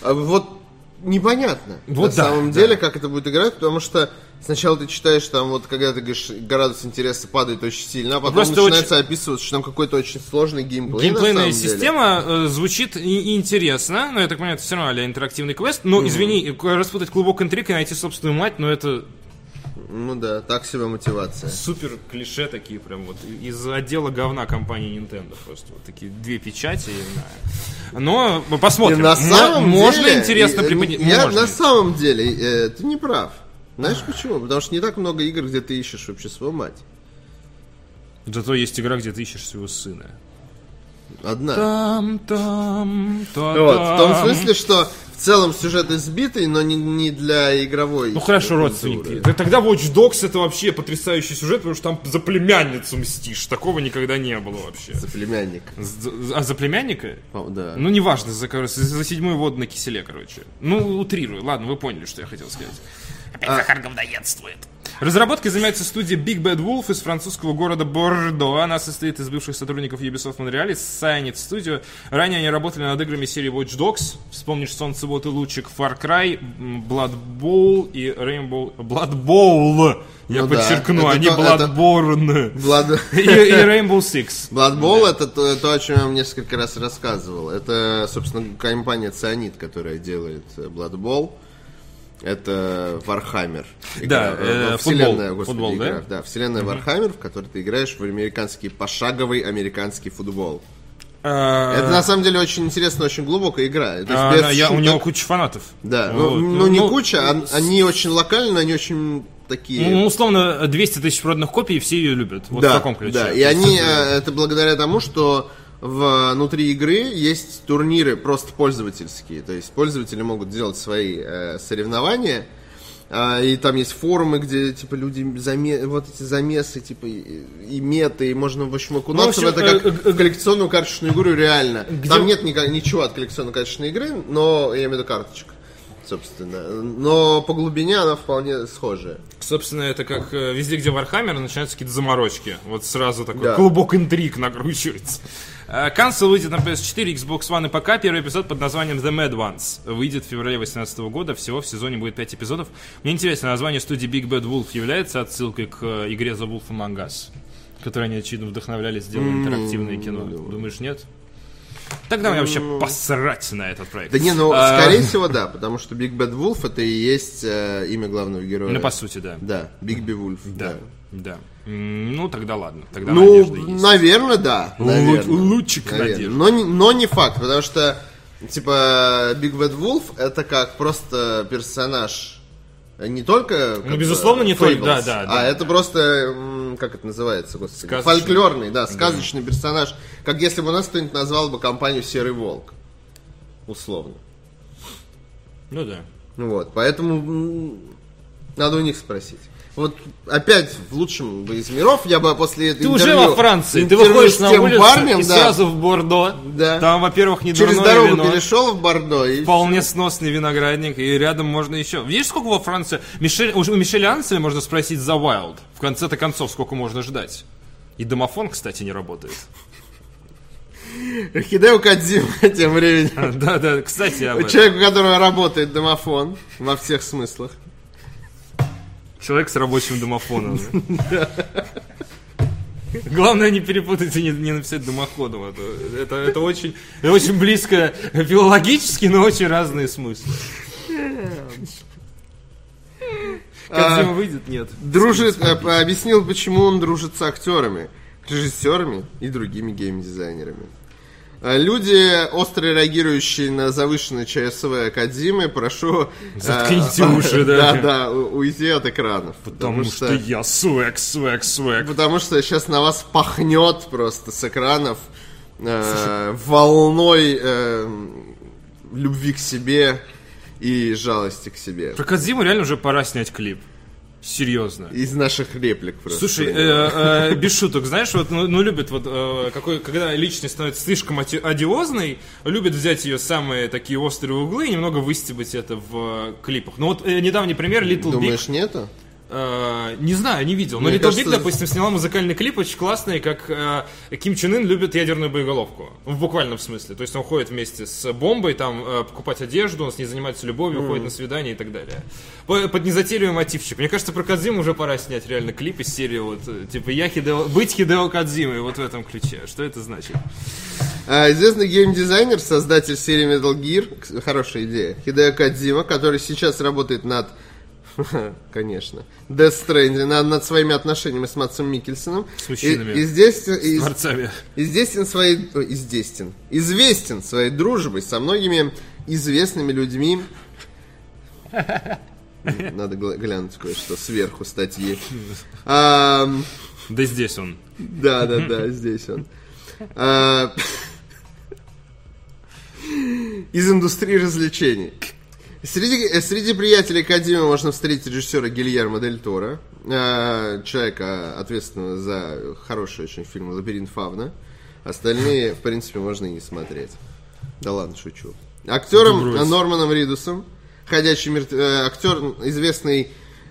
А Вот непонятно Вот на да, самом да. деле, как это будет играть, потому что сначала ты читаешь там, вот когда ты говоришь, градус интереса падает очень сильно, а потом просто начинается описывать, что там какой-то очень сложный геймплей. на Геймплейная самом деле. система э, звучит и- интересно, но я так понимаю, это все равно а интерактивный квест. Но, извини, к- распутать клубок интриг и найти собственную мать, но это Ну да, так себе мотивация. супер клише такие прям вот из отдела говна компании Nintendo просто вот такие две печати, я не знаю. Но мы И посмотрим. на Мо- самом можно деле, интересно э, преподнести. Я можно. на самом деле, э, ты не прав. Знаешь почему? Потому что не так много игр, где ты ищешь вообще свою мать. Зато есть игра, где ты ищешь своего сына. Одна. Там, там, та Вот, в том смысле, что в целом сюжет избитый, но не, не для игровой. Ну хорошо, культуры. родственники. Да Тогда Watch Dogs это вообще потрясающий сюжет, потому что там за племянницу мстишь. Такого никогда не было вообще. За племянник. За- А за племянника? О, да. Ну, неважно, за, за седьмую воду на киселе, короче. Ну, утрирую. Ладно, вы поняли, что я хотел сказать. Опять Захар говноедствует. Разработкой занимается студия Big Bad Wolf из французского города Бордо. Она состоит из бывших сотрудников Ubisoft Montreal, Cyanide Studio. Ранее они работали над играми серии Watch Dogs. Вспомнишь Солнце, вот и лучик, Far Cry, Blood Bowl и Rainbow... Blood Bowl! Я Ну да, подчеркну, это они то- это- Bloodborne. Blood... И, и Rainbow Six. Blood Bowl это то, то, о чем я вам несколько раз рассказывал. Это, собственно, компания Цианид, которая делает Blood Bowl. Это Warhammer. Да, э, ну, вселенная, футбол. господи, Футбол, да? игра. Да, вселенная Warhammer, в которой ты играешь в американский пошаговый американский футбол. А, Это на самом деле очень интересная, очень глубокая игра. То есть а, без я- у него куча фанатов. Да, ну, Вот. ну, не куча, а- они очень локальные, они очень такие... Ну, условно, 200 тысяч проданных копий, и все ее любят. Вот да, в таком ключе. да, и они, э, это благодаря тому, что внутри игры есть турниры просто пользовательские. То есть пользователи могут делать свои э, соревнования, А, и там есть форумы, где, типа, люди, заме... вот эти замесы, типа, и, и меты, и можно, в общем, окунаться Ну, в общем, в это как э, э, в коллекционную карточную игру реально. Где- Там нет ника- ничего от коллекционной карточной игры, но, я имею в виду карточек, собственно. Но по глубине она вполне схожая. Собственно, это как э, везде, где Warhammer, начинаются какие-то заморочки. Вот сразу такой Да. клубок интриг накручивается. Э, Council выйдет на PS4, Xbox One и ПК. Первый эпизод под названием The Mad Ones выйдет в феврале 2018 года. Всего в сезоне будет 5 эпизодов. Мне интересно, название студии Big Bad Wolf является отсылкой к э, игре The Wolf Among Us, которой они, очевидно, вдохновлялись, сделали интерактивное кино. Думаешь, нет? Тогда мне вообще посрать на этот проект. Да не, ну, А, скорее всего, да, потому что Big Bad Wolf это и есть э, имя главного героя. Ну, по сути, да. Да, Big B Wolf, Да, да. Ну, тогда ладно. Тогда Ну, надежда есть. наверное, да. Наверное. лучик Наверное. надежды. Но, не- но не факт, потому что, типа, Big Bad Wolf это как просто персонаж не только... Ну, безусловно, не только, да, да, А да. это просто, как это называется, господи, Сказочный. фольклорный, да, сказочный персонаж. Как если бы у нас кто-нибудь назвал бы компанию Серый Волк. Условно. Ну да. Вот, поэтому надо у них спросить. Вот опять в лучшем бы из миров я бы после Ты интервью- уже во Франции, ты выходишь с на улицу парнем, и да, сразу в Бордо. Да. Там, во-первых, не через дорогу вино, перешел в Бордо и вполне сносный виноградник, и рядом можно еще. Видишь, сколько во Франции? Мишель, у Мишеля Анселя можно спросить за Wild. В конце-то концов, сколько можно ждать. И домофон, кстати, не работает. Хидео Кадзима тем временем. Да-да, кстати, об этом. Человек, у которого работает домофон во всех смыслах. Человек с рабочим домофоном. Главное не перепутать и не, не написать дымоходом. Это, это, это очень, это очень близко филологически, но очень разные смыслы. Кодзима выйдет? Нет. Дружит, п- объяснил, почему он дружит с актерами, режиссерами и другими геймдизайнерами. Э, Люди, остро реагирующие на завышенное ЧСВ Кадзимы, прошу... э, Заткните уши, да. Да, да, уйти от экранов. Потому что я свек, свек, свек. Потому что сейчас на вас пахнет просто с экранов э, волной э, любви к себе и жалости к себе. Про Кодзиму реально уже пора снять клип. Серьезно. Из наших реплик просто. Слушай, э, э, без шуток, знаешь, вот, ну, ну, любят вот, э, какой, когда личность становится слишком одиозной, любят взять ее самые такие острые углы и немного выстебать это в э, клипах. Ну вот э, недавний пример Little Big. Думаешь, нету? Э, не знаю, не видел. Но Мне Little кажется, Big, допустим, сняла музыкальный клип очень классный, как э, Ким Чен Ын любит ядерную боеголовку. В буквальном смысле. То есть он ходит вместе с бомбой, там, э, покупать одежду, он с ней занимается любовью, ходит на свидание и так далее. По- Под незатейливый мотивчик. Мне кажется, про Кадзиму уже пора снять реально клип из серии вот, э, типа, я Хидео, быть Хидео Кадзимой, вот в этом ключе. Что это значит? А, известный геймдизайнер, создатель серии Metal Gear, хорошая идея, Хидео Кадзима, который сейчас работает над, конечно, Death Stranding, над, над своими отношениями с Матсом Микельсоном. С мужчинами. И, и здесь, и, Творцами. известен своей, известен, известен своей дружбой со многими известными людьми. Надо глянуть кое-что сверху статьи. Ам, Да здесь он. да, да, да, здесь он. А, Из индустрии развлечений. Среди, среди приятелей Кадима можно встретить режиссера Гильермо Дель Торо, э, человека, ответственного за хороший очень фильм «Лабиринт Фавна». Остальные, в принципе, можно и не смотреть. Да ладно, шучу. Актером брось. Норманом Ридусом, ходячий мертв... э, актер, известный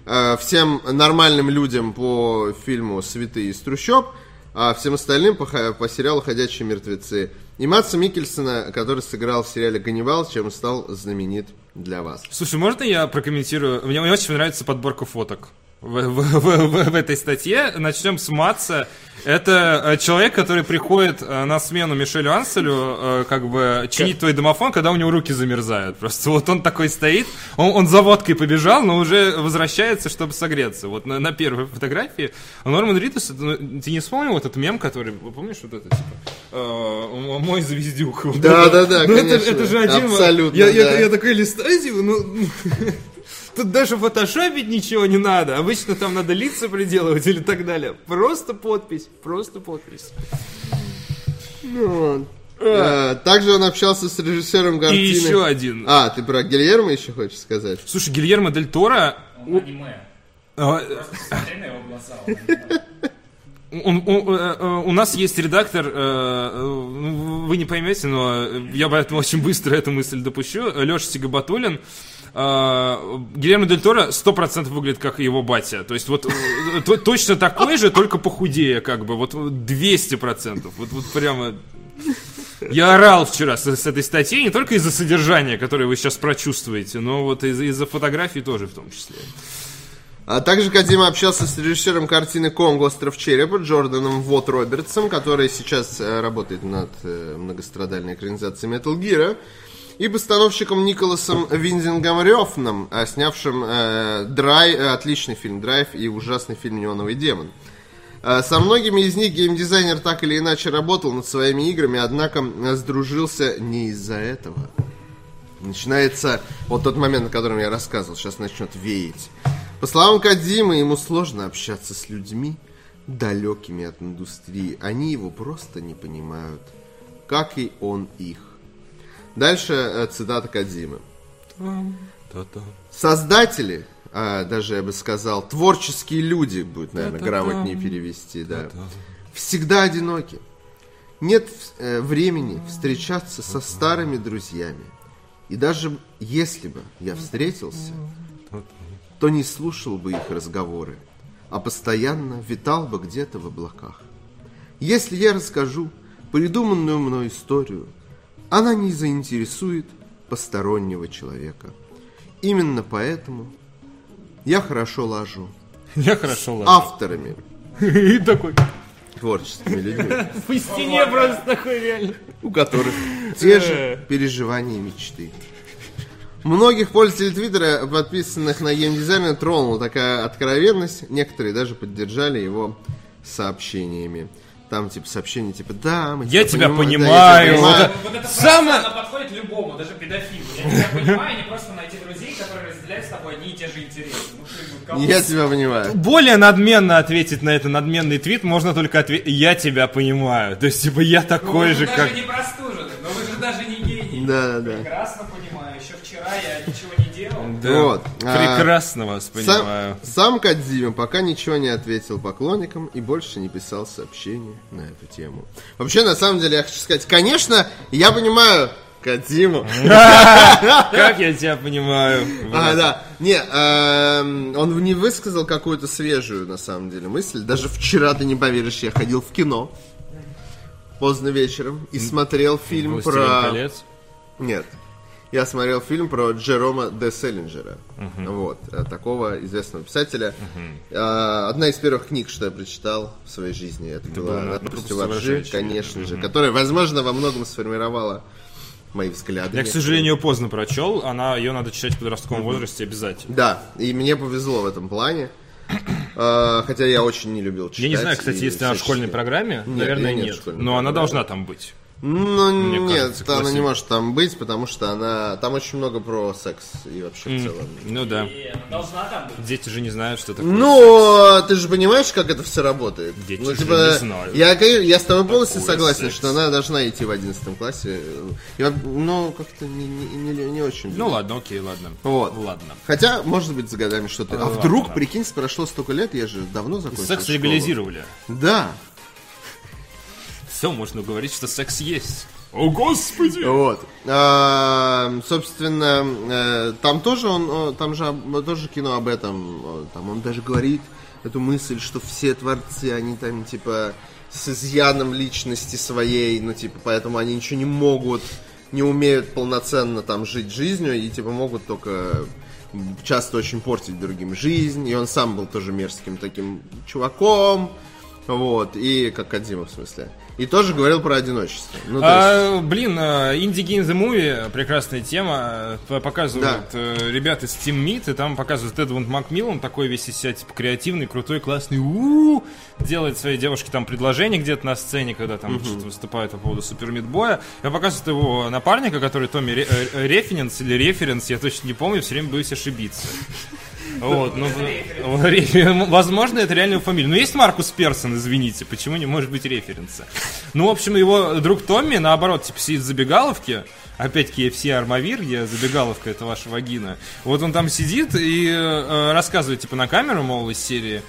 э, всем нормальным людям по фильму «Святые из трущоб», а всем остальным по, по сериалу «Ходячие мертвецы». И Матса Микельсона, который сыграл в сериале «Ганнибал», чем стал знаменит для вас. Слушай, можно я прокомментирую? Мне, мне очень нравится подборка фоток в, в- в- в- этой статье. Начнем с Матса. Это э, человек, который приходит э, на смену Мишелю Анселю, э, как бы чинить твой домофон, когда у него руки замерзают. Просто вот он такой стоит, он, он за водкой побежал, но уже возвращается, чтобы согреться. Вот на, на первой фотографии Норман Ридус, это, ну, ты не вспомнил этот мем, который, помнишь, вот это, типа, мой звездюк. Вот Да, это. да, да, Ну, это, конечно. это же один... Абсолютно, я, я- да. я такой листаю, типа, ну... Тут даже фотошопить ничего не надо. Обычно там надо лица приделывать или так далее. Просто подпись, просто подпись. Э, Также он общался с режиссером И картины. еще один. А, ты про Гильермо еще хочешь сказать? Слушай, Гильермо Дель Торо, аниме. А, Просто смотри на его глаза. он аниме. Он- он- э, э, у нас есть редактор, ну, вы не поймете, но я поэтому очень быстро эту мысль допущу. Леша Сигабатулин. Э, Гильермо Дель Торо 100% выглядит как его батя. То есть вот э, то- точно такой же, только похудее, как бы. Вот 200%. Вот, прямо... Я орал вчера с, с этой статьей не только из-за содержания, которое вы сейчас прочувствуете, но вот из- из-за фотографий тоже в том числе. А также Кадима общался с режиссером картины «Конг. Остров черепа» Джорданом Вот Робертсом, который сейчас э, работает над э, многострадальной экранизацией Metal Gear, и постановщиком Николасом Виндингом Рёфном, э, снявшим э, Драй, э, отличный фильм «Драйв» и ужасный фильм «Неоновый демон». Э, Со многими из них геймдизайнер так или иначе работал над своими играми, однако сдружился не из-за этого. Начинается вот тот момент, о котором я рассказывал, сейчас начнет веять. По словам Кадимы, ему сложно общаться с людьми, далекими от индустрии. Они его просто не понимают, как и он их. Дальше э, цитата Кадимы. Создатели, а, даже я бы сказал, творческие люди, будет, наверное, грамотнее перевести, да, всегда одиноки. Нет э, времени встречаться со старыми друзьями. И даже если бы я встретился, то не слушал бы их разговоры, а постоянно витал бы где-то в облаках. Если я расскажу придуманную мной историю, она не заинтересует постороннего человека. Именно поэтому я хорошо лажу Я хорошо ладно. авторами, И такой... творческими людьми, По стене просто такой реально. у которых те же переживания и мечты. Многих пользователей Твиттера, подписанных на геймдизайнера, тронула такая откровенность. Некоторые даже поддержали его сообщениями. Там типа сообщения типа «Да, мы Я тебя да, понимаю». я тебя понимаю». Вот Вот это Самое- просто, она подходит любому, даже педофилу. Я тебя понимаю, не просто найти друзей, которые разделяют с тобой одни и те же интересы. Ну, ну, Я тебя понимаю. Более надменно ответить на это надменный твит можно только ответить «Я тебя понимаю». То есть, типа, я Ну, такой вы же, даже как... не простужены, но вы же даже не гений. Да, да. Прекрасно понимаю. Еще вчера я ничего не. Да. Вот. А, Прекрасно вас понимаю. Сам, сам Кадзима пока ничего не ответил поклонникам и больше не писал сообщения на эту тему. Вообще, на самом деле, я хочу сказать, конечно, я понимаю Кадзиму. Как я тебя понимаю. А, да. Не, эм, он не высказал какую-то свежую, на самом деле, мысль. Даже вчера, ты не поверишь, я ходил в кино поздно вечером и смотрел фильм «Властелин про... колец». Нет. Я смотрел фильм про Джерома де Селлинджера. Вот. э, Такого известного писателя. А, Одна из первых книг, что я прочитал в своей жизни, это, было была «На «Отпусти трупе во ржи», сворачивания. конечно же, которая, возможно, во многом сформировала мои взгляды. Я, к сожалению, поздно прочел. Она, ее надо читать в подростковом возрасте обязательно. Да, и мне повезло в этом плане. А, Хотя я очень не любил читать. Я не знаю, кстати, если она в всячески- школьной программе, Нет, наверное, нет нет. Но она программе. должна там быть. Ну, Мне нет, кажется, она не классика. может там быть, потому что она... Там очень много про секс и вообще в целом. Ну да. И она должна там быть. Дети же не знают, что такое. Ну, ты же понимаешь, как это все работает? Дети ну, же типа, не знают. Я, я с тобой полностью Такое согласен, секс. что она должна идти в 11 классе. Я, ну, как-то не, не, не- не очень. Ну ладно, окей, ладно. Вот. Ладно. Хотя, может быть, за годами что-то. А, ладно. вдруг, прикинь, прошло столько лет, я же давно закончил Секс школу. легализировали. Да. Все, можно говорить, что секс есть. О, господи! Вот. А, собственно, э, там тоже он, там же тоже кино об этом. Там он даже говорит эту мысль, что все творцы, они там типа с изъяном личности своей, ну типа, поэтому они ничего не могут, не умеют полноценно там жить жизнью и типа могут только часто очень портить другим жизнь. И он сам был тоже мерзким таким чуваком. Вот, и как Кадзима в смысле. И тоже говорил про одиночество. Ну, то есть- А, блин, э, Indie Game The Movie, прекрасная тема, показывают э, ребята с Team Meat, и там показывают Эдвунд Макмиллан, такой весь из себя, типа, креативный, крутой, классный, у делает своей девушке там предложение где-то на сцене, когда там что-то выступает по поводу Супер Мидбоя, и показывают его напарника, который Томми Ре- э, Референс или Референс, я точно не помню, все время боюсь ошибиться. Вот, ну, ре- возможно, это реальная фамилия. Но есть Маркус Персон, извините, почему не может быть референса? Ну, в общем, его друг Томми, наоборот, типа, сидит в забегаловке, опять KFC Армавир, где забегаловка, это ваша вагина. Вот он там сидит и э, рассказывает, типа, на камеру, мол, из серии,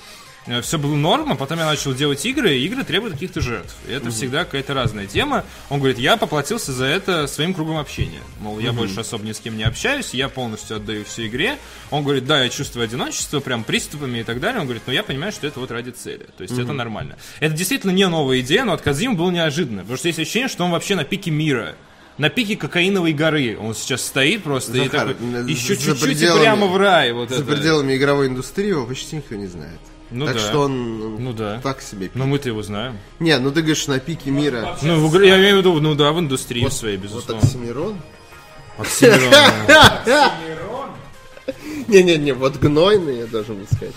все было норм, а потом я начал делать игры, и игры требуют каких-то жертв. И это всегда какая-то разная тема. Он говорит, я поплатился за это своим кругом общения. Мол, я больше особо ни с кем не общаюсь, я полностью отдаю все игре. Он говорит, да, я чувствую одиночество, прям приступами и так далее. Он говорит, но я понимаю, что это вот ради цели. То есть это нормально. Это действительно не новая идея, но от Казима было неожиданно. Потому что есть ощущение, что он вообще на пике мира. На пике кокаиновой горы он сейчас стоит просто и Захар, такой, за еще чуть-чуть и прямо в рай. Вот За это. пределами игровой индустрии его почти никто не знает. Ну так да. что он Ну да. так себе. Но мы-то его знаем. Не, ну ты говоришь на пике мира. Ну, в я имею в виду, ну да, в индустрии своей, Вот безусловно. Оксимирон? Оксимирон. Не-не-не, вот гнойный, я должен был сказать.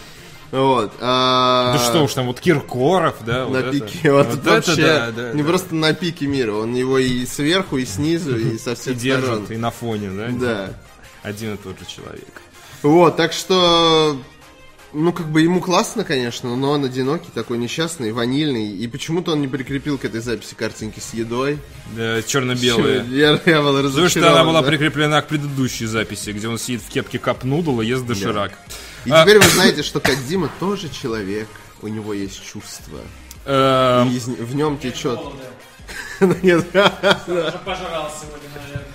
Вот. а, Да что уж там, вот Киркоров, да, вот На это. пике, вот, Вот это вообще, да, да, не да. просто на пике мира, он его и сверху, и снизу, и со И всех держит, сторон. и на фоне, да? Да. Один и тот же человек. Вот, так что, ну, как бы ему классно, конечно, но он одинокий, такой несчастный, ванильный, и почему-то он не прикрепил к этой записи картинки с едой. Да, черно-белые. Я, я был Потому что она была да. прикреплена к предыдущей записи, где он сидит в кепке кап нудл и ест доширак. И А, теперь вы знаете, что Кадзима тоже человек, у него есть чувства. эм, И из- в нем течет... Уже пожрал сегодня, наверное.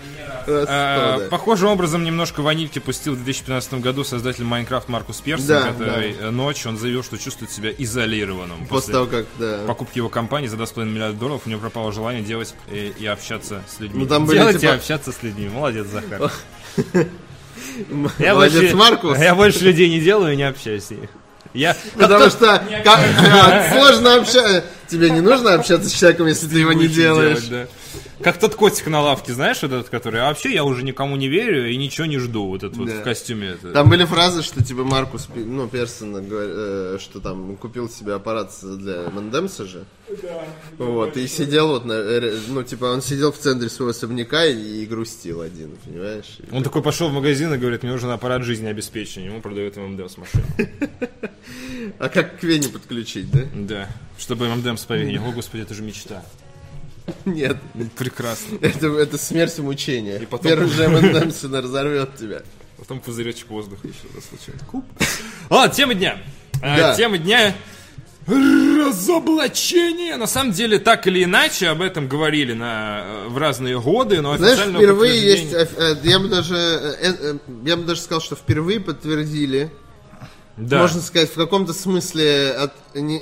Э, расходы. Похожим образом немножко ванильки пустил в 2015 году создатель Майнкрафт Маркус Персон, Да, который э, ночью он заявил, что чувствует себя изолированным. После того, как, да. покупки его компании за 2,5 миллиарда долларов у него пропало желание делать и, и общаться с людьми. Ну, там были, делать и типа- общаться с людьми. Молодец, Захар. Я Молодец, больше, Маркус. Я больше людей не делаю и не общаюсь с ними. Я, Потому что как- сложно общаться. Тебе не нужно общаться с человеком, если ты его не делаешь. делать, да. Как тот котик на лавке, знаешь, вот этот, который, а вообще я уже никому не верю и ничего не жду, вот этот вот Да. в костюме. это. Там были фразы, что типа Маркус, ну, Персон, э, что там купил себе аппарат для Мандемса же. Вот, и сидел вот, на, э, ну, типа, он сидел в центре своего особняка и, и грустил один, понимаешь? И- Он такой пошел в магазин и говорит, мне нужен аппарат жизнеобеспечения. Ему продают ММДМС машину. А как к Вене подключить, да? Да. Чтобы ММДМС поверил. О, господи, это же мечта. Нет, Прекрасно. это, это смерть и мучение. И потом- Первый же Мандемсен разорвет тебя. Потом пузыречек воздуха еще раз случайно. Куб. Ладно, тема дня. А, Да. Тема дня разоблачение. На самом деле, так или иначе, об этом говорили на, э, в разные годы, но Знаешь, впервые есть, подтверждения- э, э, я бы даже, э, э, я бы даже сказал, что впервые подтвердили, Да. можно сказать, в каком-то смысле, от, не,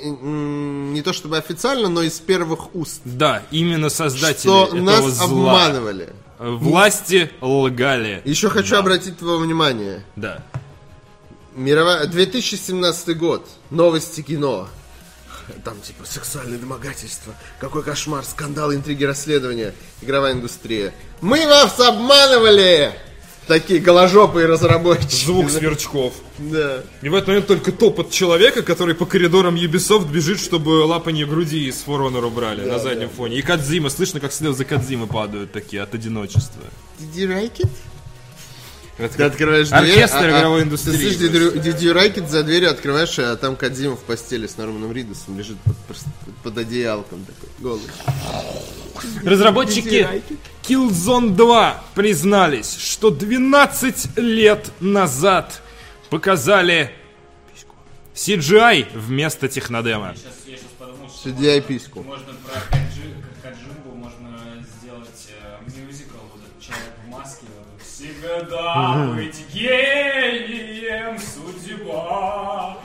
не то чтобы официально, но из первых уст, Да, именно создатели что этого нас зла. обманывали. Э, Власти лгали. Еще хочу обратить твое внимание. Да. Мировая, 2017 год, новости кино. Там типа сексуальное домогательство, какой кошмар, скандал, интриги, расследования, игровая индустрия. Мы вас обманывали! Такие голожопые разработчики. Звук сверчков. Да. И в этот момент только топот человека, который по коридорам Ubisoft бежит, чтобы лапанье груди из For Honor убрали на заднем фоне. И Кадзима, слышно, как слезы Кадзимы падают такие от одиночества. Did you like it? Ты открываешь дверь, Оркестр а- а- игровой Ты индустрии. слышишь, you like it за дверью открываешь, а там Кадзима в постели с Норманом Ридусом лежит под, под одеялком такой, голый. Разработчики Killzone 2 признались, что 12 лет назад показали CGI вместо технодема. Сейчас, я сейчас подумал, что CGI письку. можно про всегда быть гением, судьба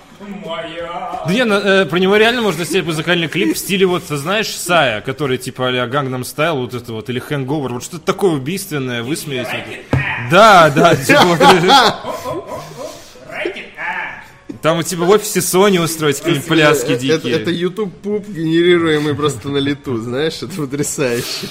моя. Да не, на- э, про него реально можно снять музыкальный клип в стиле вот, знаешь, Сая, который типа а-ля Gangnam Style, вот это вот, или Hangover, вот что-то такое убийственное, высмеять. Да, да, типа вот, там вот, типа в офисе Sony устроить какие-нибудь пляски Это- Это, дикие. это YouTube пуп, генерируемый просто на лету, знаешь, это потрясающе.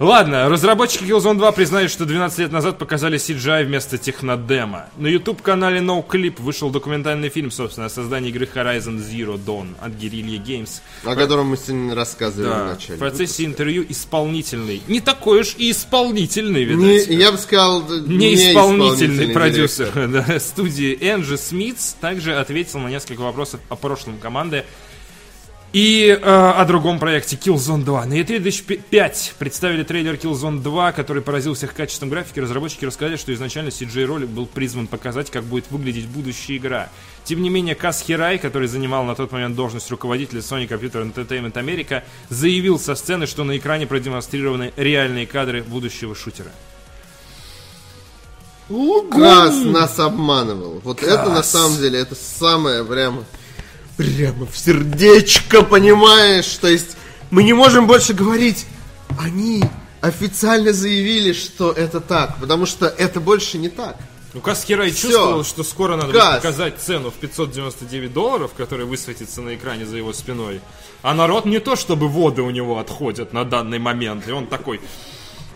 Ладно, разработчики Killzone 2 признают, что 12 лет назад показали CGI вместо технодема. На YouTube-канале NoClip вышел документальный фильм, собственно, о создании игры Horizon Zero Dawn от Guerrilla Games. О котором мы сегодня рассказывали в Да, начале. в процессе интервью исполнительный. Не такой уж и исполнительный, Не- видать. я бы сказал, д- Не исполнительный исполнительный продюсер да, студии Энджи Смитс также ответил на несколько вопросов о прошлом команды и э, о другом проекте Killzone 2. На E E3 2005 представили трейлер Killzone 2, который поразил всех качеством графики. Разработчики рассказали, что изначально CGI-ролик был призван показать, как будет выглядеть будущая игра. Тем не менее, Кас Хирай, который занимал на тот момент должность руководителя Sony Computer Entertainment America, заявил со сцены, что на экране продемонстрированы реальные кадры будущего шутера. Кас нас обманывал. Вот это на Кас. самом деле, это самое прямо, прямо в сердечко, понимаешь? То есть мы не можем больше говорить, они официально заявили, что это так, потому что это больше не так. Ну, Кас Хирай Всё. чувствовал, что скоро надо Кас. будет показать цену в 599 долларов, которая высветится на экране за его спиной. А народ не то, чтобы воды у него отходят на данный момент. И он такой...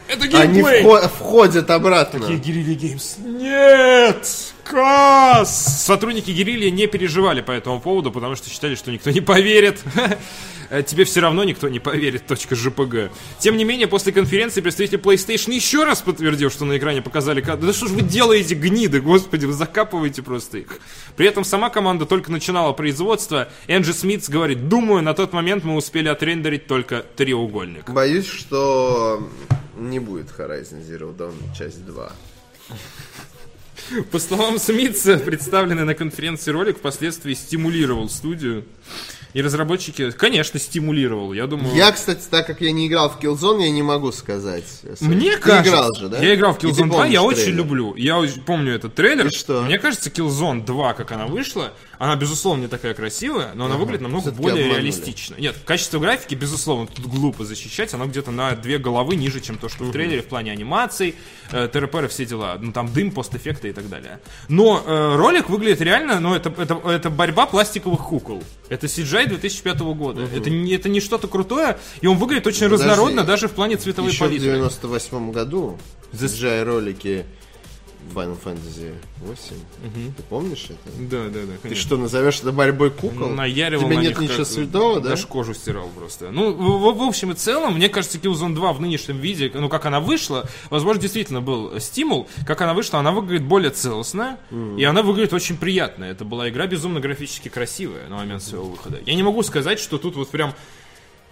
Это Они геймплей! вхо- входят обратно. Герилли Геймс. Нет! Кас! Сотрудники Герилли не переживали по этому поводу, потому что считали, что никто не поверит. Тебе все равно никто не поверит. Точка .jpg. Тем не менее, после конференции представитель PlayStation еще раз подтвердил, что на экране показали кадры. Да что ж вы делаете, гниды, господи, вы закапываете просто их. При этом сама команда только начинала производство. Энджи Смитс говорит, думаю, на тот момент мы успели отрендерить только треугольник. Боюсь, что не будет Horizon Zero Dawn часть 2. По словам Смитса, представленный на конференции ролик впоследствии стимулировал студию. И разработчики, конечно, стимулировал. Я думаю... Я, кстати, так как я не играл в Killzone, я не могу сказать. Мне Ты кажется... играл же, да? Я играл в Killzone 2, помнишь я очень трейлер? люблю. Я очень помню этот трейлер. И что? Мне кажется, Killzone 2, как она вышла, она, безусловно, не такая красивая, но она выглядит намного Всё-таки более обманули. реалистично. Нет, качество графики, безусловно, тут глупо защищать. Оно где-то на две головы ниже, чем то, что в трейлере в плане анимаций, э, ТРП и все дела. Ну, там дым, постэффекты и так далее. Но э, ролик выглядит реально, ну, это, это, это борьба пластиковых кукол. Это CGI 2005 года. Это, не, это не что-то крутое, и он выглядит очень Подожди. разнородно даже в плане цветовой Еще в палитры. 98 году CGI-ролики Final Fantasy 8. Ты помнишь это? Да, да, да, Ты конечно. что, назовешь это борьбой кукол? Наяривал Тебе на нет ничего как- святого, да? Даже кожу стирал просто. Ну, в, в- в общем и целом, мне кажется, Killzone 2 в нынешнем виде, ну, как она вышла, возможно, действительно был стимул. Как она вышла, она выглядит более целостно, и она выглядит очень приятно. Это была игра безумно графически красивая на момент своего выхода. Я не могу сказать, что тут вот прям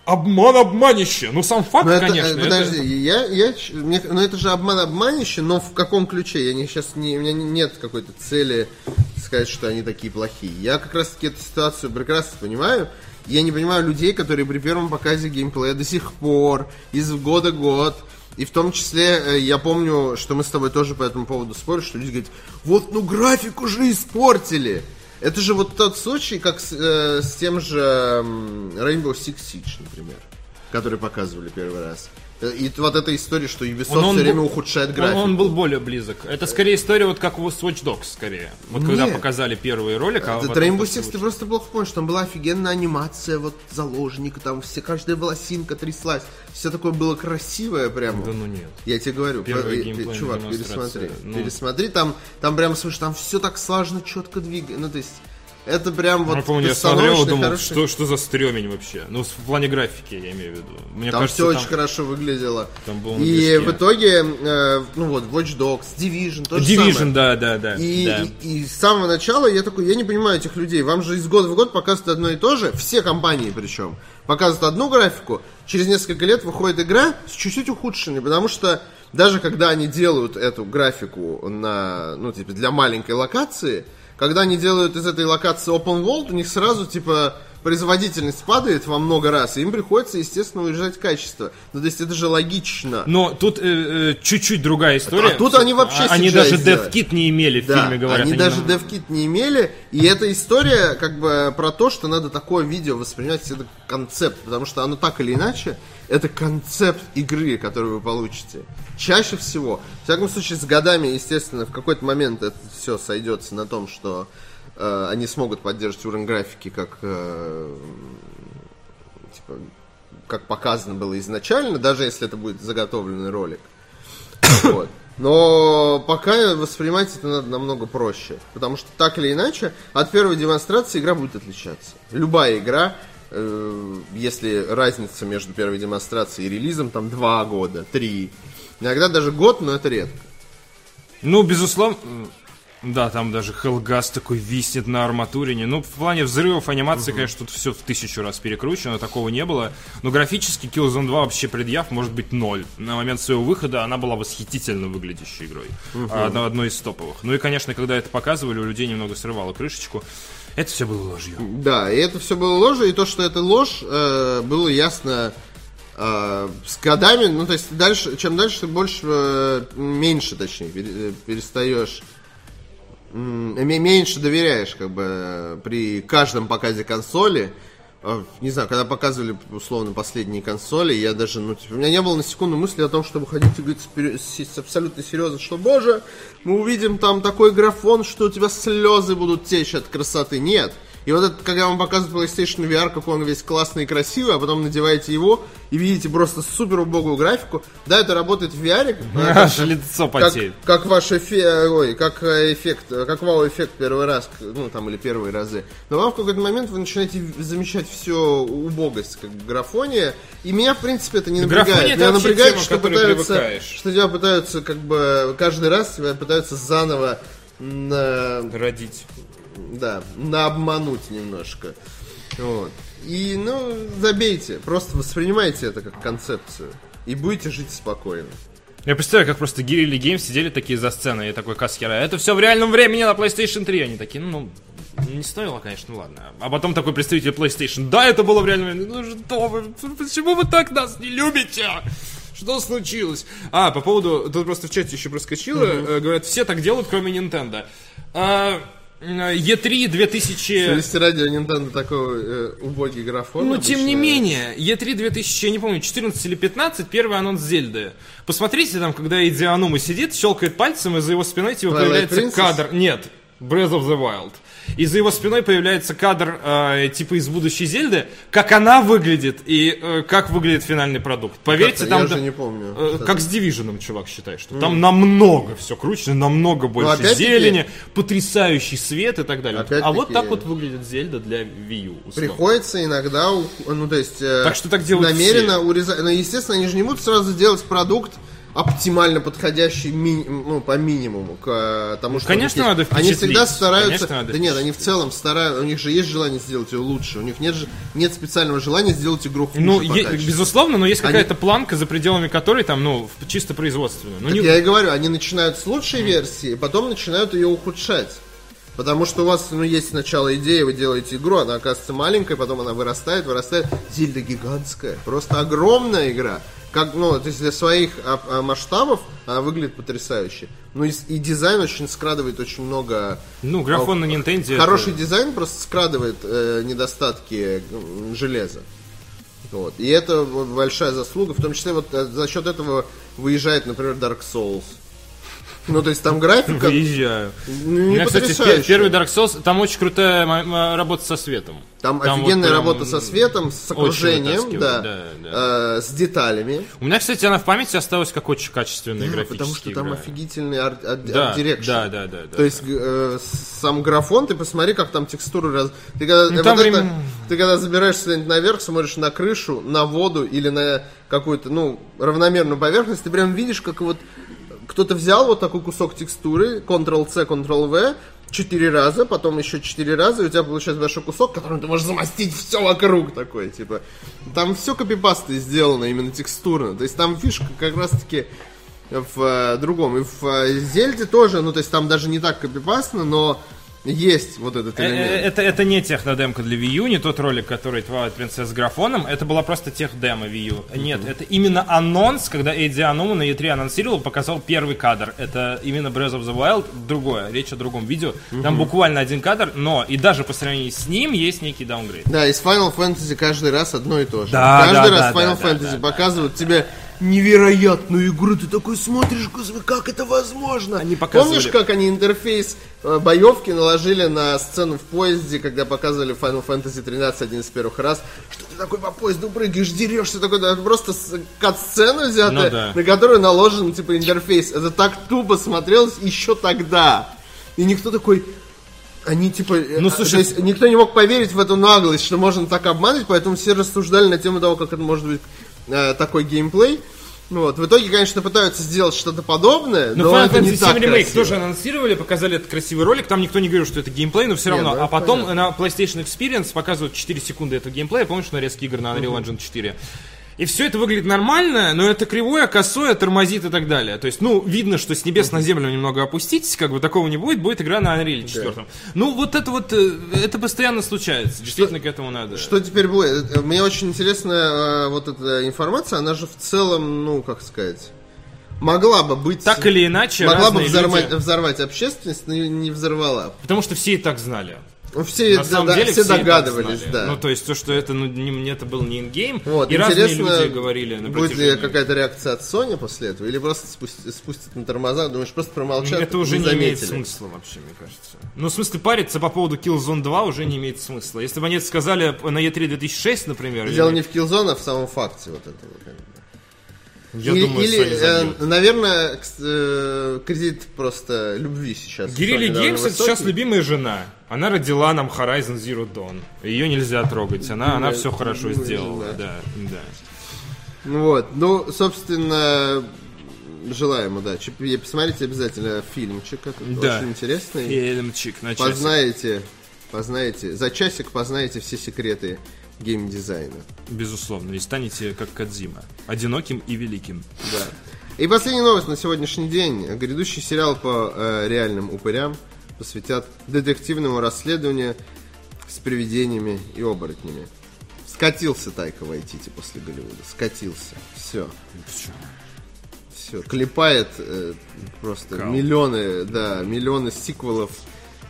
обман обманище. Ну, сам факт, это, конечно. э, это- подожди, я, я, ч- мне- ну это же обман обманище, но в каком ключе? Я не, сейчас не, у меня нет какой-то цели сказать, что они такие плохие. Я как раз таки эту ситуацию прекрасно понимаю. Я не понимаю людей, которые при первом показе геймплея до сих пор, из года год, и в том числе, э, я помню, что мы с тобой тоже по этому поводу спорили, что люди говорят, вот, ну графику же испортили. Это же вот тот случай, как с, э, с тем же Rainbow Six Siege, например, который показывали первый раз. И вот эта история, что Ubisoft Он- он все время был- ухудшает Он, графику. он был более близок. Это скорее история вот как у Watch Dogs, скорее. Вот когда Нет. показали первый ролик, а Этот Rainbow Six ты просто плохо понял, что там была офигенная анимация, вот заложника, там все, каждая волосинка тряслась. Все такое было красивое прямо. Да ну нет. Я тебе говорю, ты, геймплейная чувак, пересмотри. ну. Пересмотри, там, там прям, слушай, там все так слаженно, четко двигается. Ну, то есть, это прям вот я помню, я смотрел и думал, хороший- что, что за стремень вообще. Ну, в плане графики, я имею в виду. Мне Там кажется, все там... очень хорошо выглядело. там было на и в итоге, э, ну вот, Watch Dogs, Division, то Division, самое. да, да, да. И, да. и- и с самого начала я такой, я не понимаю этих людей. Вам же из года в год показывают одно и то же, все компании причем. Показывают одну графику, через несколько лет выходит игра с чуть-чуть ухудшенной, потому что даже когда они делают эту графику на, ну, типа, для маленькой локации, когда они делают из этой локации open world, у них сразу, типа, производительность падает во много раз, и им приходится, естественно, уезжать качество. Ну, то есть это же логично. Но тут э, э, чуть-чуть другая история. А тут они вообще А- Они даже. DevKit не имели в Да, фильме, говорят. они даже нам- DevKit не имели, и эта история как бы про то, что надо такое видео воспринимать, это концепт, потому что оно так или иначе, это концепт игры, которую вы получите. Чаще всего, в всяком случае, с годами, естественно, в какой-то момент это все сойдется на том, что э, они смогут поддерживать уровень графики, как э, типа как показано было изначально, даже если это будет заготовленный ролик. Вот. Но пока воспринимать это надо намного проще. Потому что так или иначе, от первой демонстрации игра будет отличаться. Любая игра, э, если разница между первой демонстрацией и релизом там два года, три. Иногда даже год, но это редко. Ну, безусловно, да, там даже Хелгас такой виснет на арматурине. Ну, в плане взрывов анимации, конечно, тут все в тысячу раз перекручено, такого не было. Но графически Killzone 2 вообще предъяв может быть ноль. На момент своего выхода она была восхитительно выглядящей игрой. Одно- одной из топовых. Ну и, конечно, когда это показывали, у людей немного срывало крышечку. Это все было ложью. Да, и это все было ложь, и то, что это ложь, э, было ясно э, с годами. Ну, то есть дальше, чем дальше, ты больше, э, меньше, точнее, э, перестаешь меньше доверяешь, как бы, при каждом показе консоли. Э, Не знаю, когда показывали, условно, последние консоли, я даже, ну, типа, у меня не было на секунду мысли о том, чтобы ходить и говорить с- абсолютно серьезно, что, боже, мы увидим там такой графон, что у тебя слезы будут течь от красоты. Нет. И вот это, когда вам показывают PlayStation VR, какой он весь классный и красивый, а потом надеваете его и видите просто супер убогую графику. Да, это работает в VR, э, Аж лицо как, потеет. как ваш эффект, ой, как э, эффект, э, как вау-эффект первый раз, ну там или первые разы. Но вам в какой-то момент вы начинаете замечать все убогость, как в графоне, и меня в принципе это не напрягает. это Меня напрягает, тема, что пытаются, привыкаешь. что тебя пытаются как бы каждый раз тебя пытаются заново на, Родить. Да, на обмануть немножко. Вот. И, ну, забейте, просто воспринимайте это как концепцию. И будете жить спокойно. Я представляю, как просто Guerrilla Games сидели такие за сценой, и такой Каскера, это все в реальном времени на PlayStation 3. Они такие, ну, не стоило, конечно, ну ладно. А потом такой представитель PlayStation, да, это было в реальном времени. Ну что вы, почему вы так нас не любите? Что случилось? А, по поводу, тут просто в чате еще проскочило, э, говорят, все так делают, кроме Nintendo. А, E3 2000... Если ради Nintendo такой э, убогий графон. Ну, тем не менее, E3 2000, я не помню, 14 или 15, первый анонс Зельды. Посмотрите там, когда Иди Анума сидит, щелкает пальцем, и за его спиной типа Twilight появляется Princess? кадр. Нет, Breath of the Wild. И за его спиной появляется кадр э, типа из будущей Зельды, как она выглядит и э, как выглядит финальный продукт. Поверьте, Как-то там... я да- не помню. э, кстати. как с Division, чувак, считает, что там намного все круче, намного больше опять-таки- зелени, потрясающий свет и так далее. А вот так вот выглядит Зельда для Wii U. условно. Приходится иногда, ну, то есть... э, Так что так делают Намеренно урезать. Но, естественно, они же не будут сразу делать продукт оптимально подходящий ми- ну, по минимуму к э, тому, что у них конечно, надо Они всегда стараются... Конечно, надо да нет, они в целом стараются... У них же есть желание сделать ее лучше. У них нет, же- нет специального желания сделать игру хуже Ну, е- безусловно, но есть Они- какая-то планка, за пределами которой там, ну, чисто производственная. Ну, не- я и говорю, они начинают с лучшей версии, потом начинают ее ухудшать. Потому что у вас ну, есть сначала идея, вы делаете игру, она оказывается маленькой, потом она вырастает, вырастает. Зельда гигантская, просто огромная игра. Как, ну, то есть для своих а, а, масштабов она выглядит потрясающе. Ну и, и дизайн очень скрадывает очень много... Ну, графон на Nintendo. Хороший это- дизайн просто скрадывает э, недостатки железа. Вот. И это большая заслуга, в том числе вот э, за счет этого выезжает, например, Dark Souls. Ну, то есть там графика Выезжаю. ну, У не меня, кстати, первый Dark Souls, там очень крутая работа со светом. Там, Там офигенная вот работа со светом, с окружением, вытаскивает, да, да, э, с деталями. У меня, кстати, она в памяти осталась как очень качественная Да, графическая потому что там игра. офигительный арт, арт- Да, art direction. да, да, да, да. То есть э, сам графон, ты посмотри, как там текстуры раз. Ты когда, Ну, э, там вот это- ты когда забираешься куда-нибудь наверх, смотришь на крышу, на воду или на какую-то, ну, равномерную поверхность, ты прям видишь, как вот кто-то взял вот такой кусок текстуры, Ctrl-C, Ctrl-V, четыре раза, потом еще четыре раза, и у тебя получается большой кусок, которым ты можешь замостить все вокруг такой, типа. Там все копипастой сделано именно текстурно. То есть там фишка как раз-таки в э, другом. И в э, Зельде тоже, ну, то есть там даже не так копипастно, но есть вот этот Э, э, элемент. Это, это не технодемка для Wii U, не тот ролик, который Twilight Princess с графоном, это была просто техдема Wii U. Нет, это именно анонс, когда Эдди Анума на E3 анонсировал, показал первый кадр. Это именно Breath of the Wild, другое, речь о другом видео. Там буквально один кадр, но и даже по сравнению с ним есть некий даунгрейд. Да, из Final Fantasy каждый раз одно и то же. Да, каждый да, раз да, Final да, Fantasy да, да, показывают тебе невероятную игру. Ты такой смотришь, господи, как это возможно? Они показывали- Помнишь, как они интерфейс э, боевки наложили на сцену в поезде, когда показывали Final Fantasy 13 один из первых раз, что ты такой по поезду прыгаешь, дерешься, такой, да, просто кат-сцена взятая, Ну да. на которую наложен, типа, интерфейс. Это так тупо смотрелось еще тогда. И никто такой... Они типа, э, Ну, то слушай- есть никто не мог поверить в эту наглость, что можно так обмануть, поэтому все рассуждали на тему того, как это может быть э, такой геймплей. Ну Вот. В итоге, конечно, пытаются сделать что-то подобное, Ну, но Final это не так 7 Remake красиво. тоже анонсировали, показали этот красивый ролик. Там никто не говорил, что это геймплей, но все равно. ну, а потом понятно. на PlayStation Experience показывают 4 секунды этого геймплея. Помнишь нарезки игр на Unreal Engine 4? И все это выглядит нормально, но это кривое, косое, тормозит и так далее. То есть, ну, видно, что с небес на землю немного опуститесь, как бы такого не будет, будет игра на Unreal 4. Ну, вот это вот, э, это постоянно случается. Действительно, к этому надо. Что теперь будет? Э, Мне очень интересна э, вот эта информация, она же в целом, ну, как сказать, могла бы быть... Так или иначе, Могла бы взорвать, люди- взорвать общественность, но не взорвала. Потому что все и так знали. Ну, Все, На самом да, деле все догадывались, да. Ну, то есть, то, что это, ну, не, не- это был не ингейм, Вот, и разные интересно, люди говорили на будет ли какая-то реакция от Sony после этого, или просто спустят, спустят на тормоза, думаешь, просто промолчат, Это уже не не имеет смысла вообще, мне кажется. Ну, в смысле, париться по поводу Killzone 2 уже не имеет смысла. Если бы они это сказали на E3 2006, например, Дело или- не в Killzone, а в самом факте вот этого. как бы. Я или, думаю, или, э, наверное, э, кредит просто любви сейчас. Довольно Games это сейчас любимая жена. Она родила нам Horizon Zero Dawn. Ее нельзя трогать. Она, она все хорошо сделала. жена. Да, да. Ну Вот, ну, собственно, желаем удачи. Посмотрите обязательно фильмчик, это Да. очень интересный. Фильмчик на часик. Познаете, познаете, за часик познаете все секреты геймдизайна. Безусловно. И станете как Кадзима. Одиноким и великим. Да. И последняя новость на сегодняшний день. Грядущий сериал по э, реальным упырям посвятят детективному расследованию с привидениями и оборотнями. Скатился Тайка Вайтити после Голливуда. Скатился. Все. Все. Клепает э, просто Кал. миллионы, да, миллионы сиквелов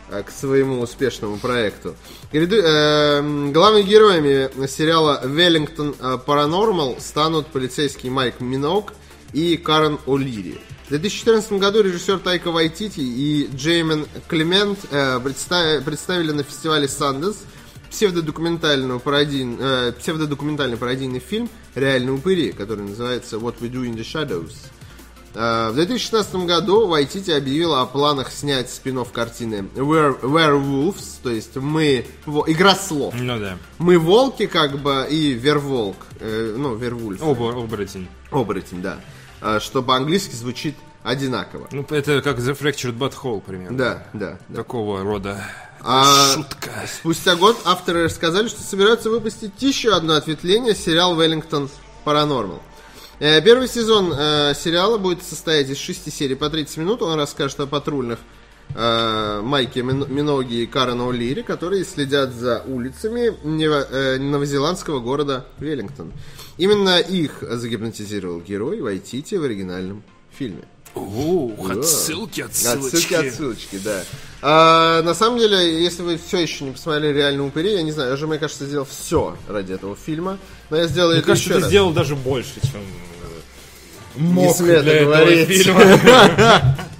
к своему успешному проекту. Э, главными героями сериала «Веллингтон э, Паранормал» станут полицейский Майк Минок и Карен О'Лири. В 2014 году режиссер Тайка Вайтити и Джеймен Клемент э, представ- представили на фестивале Санденс псевдодокументальную пародий- э, псевдодокументальный пародийный фильм «Реальные упыри», который называется «What We Do in the Shadows». Э, В 2016 году Вайтити объявил о планах снять спин картины Were- Werewolves, то есть мы... во- Игра слов. Ну да. Мы волки, как бы, и верволк. э, ну, вервульф. Оба, оборотень. Оборотень, да. А, Что по-английски звучит одинаково. Ну, это как The Fractured Butthole, примерно. Да, да. да. Такого рода А, шутка. Спустя год авторы рассказали, что собираются выпустить еще одно ответвление сериал «Веллингтон Паранормал». Э, Первый сезон э, сериала будет состоять из шести серий по 30 минут. Он расскажет о патрульных э, Майке Мин- Миноги и Карена О'Лири, которые следят за улицами нево- э, новозеландского города Веллингтон. Именно их загипнотизировал герой Вайтити в оригинальном фильме. Ух, отсылки, отсылочки. Отсылки, отсылочки, да. А, на самом деле, если вы все еще не посмотрели «Реальные упыри», я не знаю, я же, мне кажется, сделал все ради этого фильма, но я сделал Мне это кажется, еще ты раз. сделал даже больше, чем э, Не мог смей для этого фильма.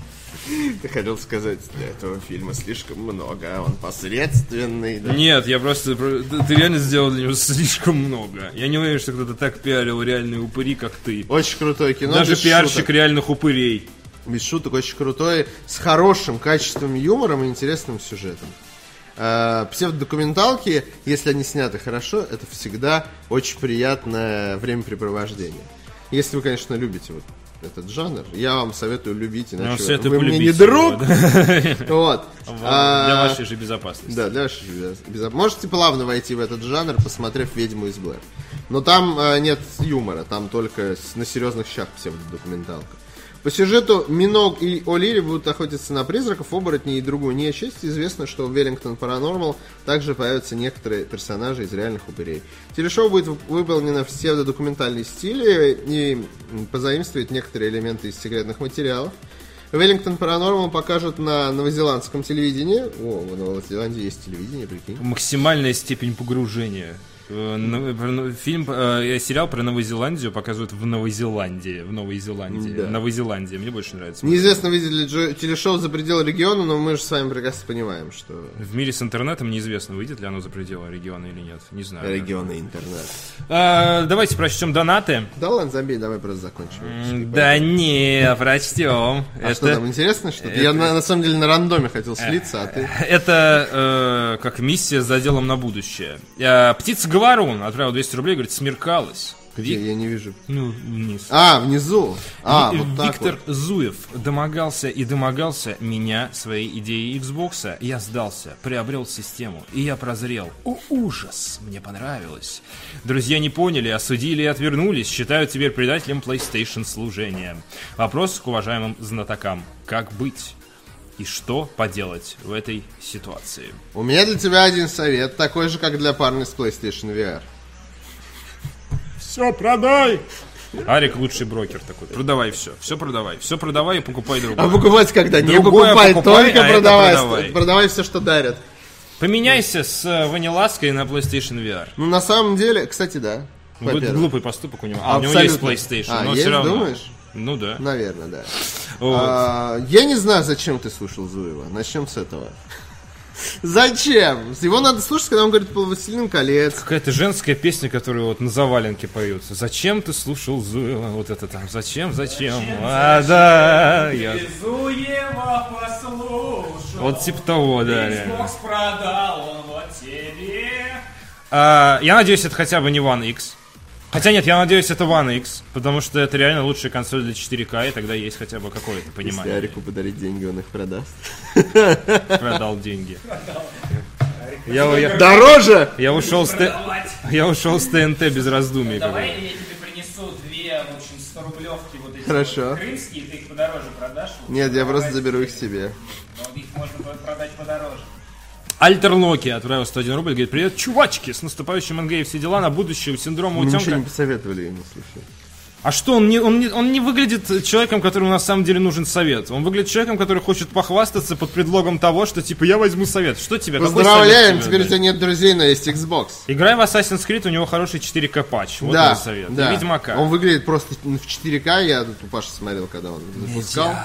Ты хотел сказать, для этого фильма слишком много, а он посредственный, да. Нет, я просто... Ты реально сделал для него слишком много. Я не уверен, что кто-то так пиарил реальные упыри, как ты. Очень крутое кино. Даже пиарщик шуток. реальных упырей. Без шуток, очень крутой, с хорошим качеством юмором и интересным сюжетом. А, Псевдодокументалки, если они сняты хорошо, это всегда очень приятное времяпрепровождение. Если вы, конечно, любите вот этот жанр, я вам советую любить, Ну, иначе советую вы мне не друг. Вот. А, Для вашей же безопасности. Да, для вашей безо- безо- Можете плавно войти в этот жанр, посмотрев «Ведьму из Блэр». Но там э, нет юмора, там только на серьезных щах псевдодокументалка. По сюжету Миног и О'Лири будут охотиться на призраков, оборотней и другую нечисть. Известно, что в Веллингтон Паранормал также появятся некоторые персонажи из реальных упырей. Телешоу будет выполнено в псевдодокументальной стиле и позаимствует некоторые элементы из секретных материалов. Веллингтон Паранормал покажут на новозеландском телевидении. О, в Новой Зеландии есть телевидение, прикинь. Максимальная степень погружения. Э, ну, про- ну, Фильм, э, сериал про Новую Зеландию показывают в Новой Зеландии. В Новой Зеландии. Да. Новой Зеландии. Мне больше нравится. Неизвестно, видели ли телешоу «За пределы региона», но мы же с вами прекрасно понимаем, что В мире с интернетом неизвестно, выйдет ли оно за пределы региона или нет. Не знаю. регионы интернет. А, давайте прочтем донаты. Да ладно, забей, давай просто закончим. Да не, прочтем. А что там, интересно что-то? Я на, самом деле на рандоме хотел слиться, а ты... Это э, как миссия с заделом на будущее. Э, Птица Говорун отправил 200 рублей, говорит, смеркалась. Я, Где? я не вижу. Ну, вниз. А, внизу. А, Ви- вот так Виктор вот. Зуев домогался и домогался меня своей идеей Xbox. Я сдался, приобрел систему, и я прозрел. О, ужас! Мне понравилось. Друзья не поняли, осудили и отвернулись, считают теперь предателем PlayStation служения. Вопрос к уважаемым знатокам. Как быть? И что поделать в этой ситуации? У меня для тебя один совет, такой же, как для парня с PlayStation VR. Все, продай! Арик лучший брокер такой. Продавай все. Все продавай. Все продавай и покупай другое. А покупать когда? Не Другое покупай, покупай, только а продавай. продавай. Продавай все, что дарят. Поменяйся с э, ванилаской на PlayStation VR. Ну, на самом деле, кстати, да. Будет глупый поступок у него. А у него есть. PlayStation, А, но есть, все равно. думаешь? Ну да. Наверное, да. Вот. А, я не знаю, зачем ты слушал Зуева. Начнем с этого. Зачем? Его надо слушать, когда он говорит по «Властелин колец». Какая-то женская песня, которую вот на заваленке поются. Зачем ты слушал Зуева? Вот это там. Зачем, зачем? а, да. я- Безуева послушал. Вот типа того, да. Xbox продал он вот тебе. А, я надеюсь, это хотя бы не One X. Хотя нет, я надеюсь, это One X, потому что это реально лучшая консоль для 4К, и тогда есть хотя бы какое-то Если понимание. Арику подарить деньги, он их продаст. Продал деньги. Я, я, Дороже! я ушел с я ушел с ТНТ без раздумий. Давай я тебе принесу две, в общем, 100 рублевки вот эти Хорошо. вот крымские, ты их подороже продашь? Нет, я просто заберу их себе. Но их можно будет продать подороже. Альтер Локи отправил 101 рубль, говорит, привет, чувачки, с наступающим НГ и все дела на будущее у синдрома Мы ничего утенка. не посоветовали ему, слушай. А что, он не, он, не, он не выглядит человеком, которому на самом деле нужен совет. Он выглядит человеком, который хочет похвастаться под предлогом того, что типа я возьму совет. Что тебе? Поздравляем, совет тебе теперь у тебя нет друзей, но есть Xbox. Играй в Assassin's Creed, у него хороший 4К патч. Вот да, его совет. да. И Ведьмака. Он выглядит просто в 4К, я тут у Паши смотрел, когда он запускал.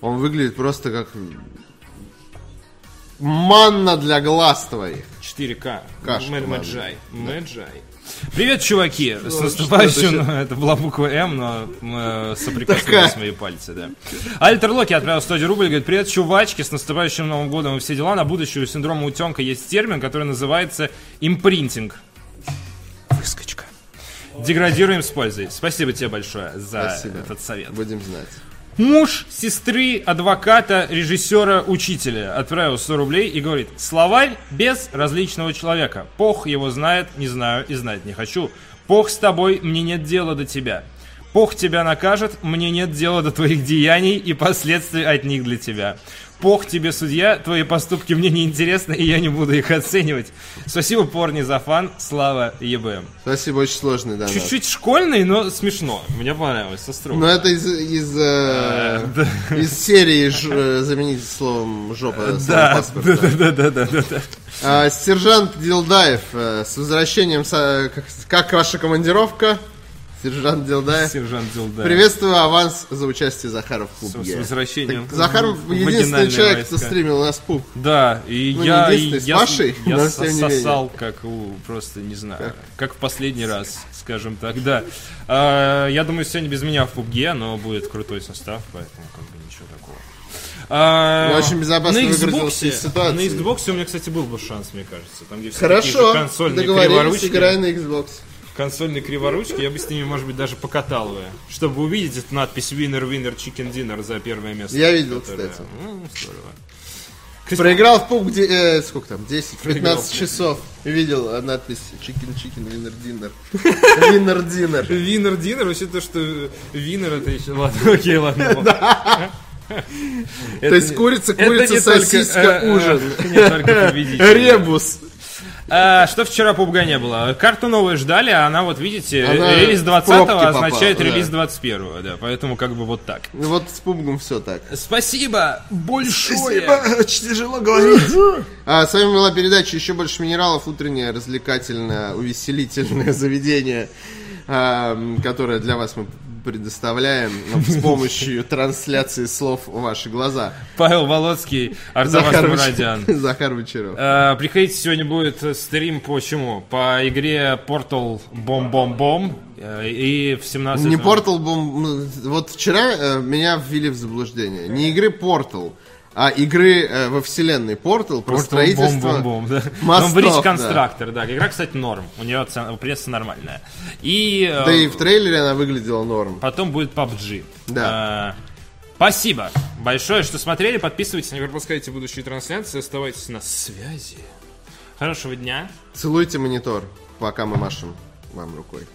Он выглядит просто как манна для глаз твоих. 4К. Каша Мэ- команда. Мэджай. Мэджай. Привет, чуваки! С наступающим, что это была буква М, но э, соприкоснулись мои пальцы, да. Альтер Локи отправил 100 рублей, говорит, привет, чувачки, с наступающим Новым годом и все дела. На будущее у синдрома утенка есть термин, который называется импринтинг. Выскочка. Деградируем с пользой. Спасибо тебе большое за Спасибо. этот совет. Будем знать. Муж сестры адвоката, режиссера, учителя отправил 100 рублей и говорит, словарь без различного человека. Пох его знает, не знаю и знать не хочу. Пох с тобой, мне нет дела до тебя. Пох тебя накажет, мне нет дела до твоих деяний и последствий от них для тебя. Пох тебе, судья, твои поступки мне не интересны, и я не буду их оценивать. Спасибо, порни, за фан. Слава ЕБМ. Спасибо, очень сложный донат. Чуть-чуть школьный, но смешно. Мне понравилось, со струн. Но это из, из, э, из серии ж- э, заменить словом жопа. Да, да, да. да, да, да, да, да. А, Сержант Дилдаев, э, с возвращением, как, как ваша командировка? Сержант Дилдаев. Сержант Дилда. Приветствую аванс за участие Захаров в С, пубге. с возвращением. Так Захаров единственный человек, войска. кто стримил у нас пуб. Да, и Ну, не я, и единственный, с я, Пашей, я с- не менее. сосал, как у, просто не знаю, как, в последний раз, скажем так, да. А, я думаю, сегодня без меня в пубге, но будет крутой состав, поэтому как бы ничего такого. А, Я очень безопасно на из ситуации. На Xbox у меня, кстати, был бы шанс, мне кажется. Там, где все Хорошо, консольные договорились, играй на Xbox. Консольные криворучки, я бы с ними, может быть, даже покатал бы. Чтобы увидеть эту надпись Winner Winner Chicken Dinner за первое место. Я видел, Которая- кстати. Ну, здорово. Проиграл в де- э, сколько там, 10-15 Проиграл. часов. Видел э, надпись Chicken Chicken Winner Dinner. Winner Dinner. Винер Динер, вообще то, что Винер это еще... Ладно, окей, ладно. То есть курица, курица, сосиска, ужин. Не только победитель. Ребус. А, что вчера PUBG не было? Карту новую ждали, а она вот, видите, Она релиз в 20 пробки попала, означает да. релиз 21 да, поэтому как бы вот так. Ну Вот с пубгом все так. Спасибо большое! Очень тяжело говорить. А с вами была передача «Еще больше минералов», утреннее развлекательное, увеселительное заведение, а, которое для вас мы предоставляем ну, с помощью трансляции слов в ваши глаза. Павел Володский, Артавас Мурадян. Захар Вочеров. Э, Приходите, сегодня будет стрим по чему? По игре Portal Бом-Бом-Бом. э, И в 17 Не Portal Bomb. Вот вчера э, меня ввели в заблуждение. Не игры Portal, а игры э, во вселенной Portal про строительство. Бом-бом-бом, да. мостов, Bridge да. Constructor, да. Игра, кстати, норм. У нее оцен- пресса нормальная. И э, Да и в трейлере она выглядела норм. потом будет PUBG. Да. Э, Спасибо большое, что смотрели. Подписывайтесь, не пропускайте будущие трансляции. Оставайтесь на связи. Хорошего дня. Целуйте монитор, пока мы машем вам рукой.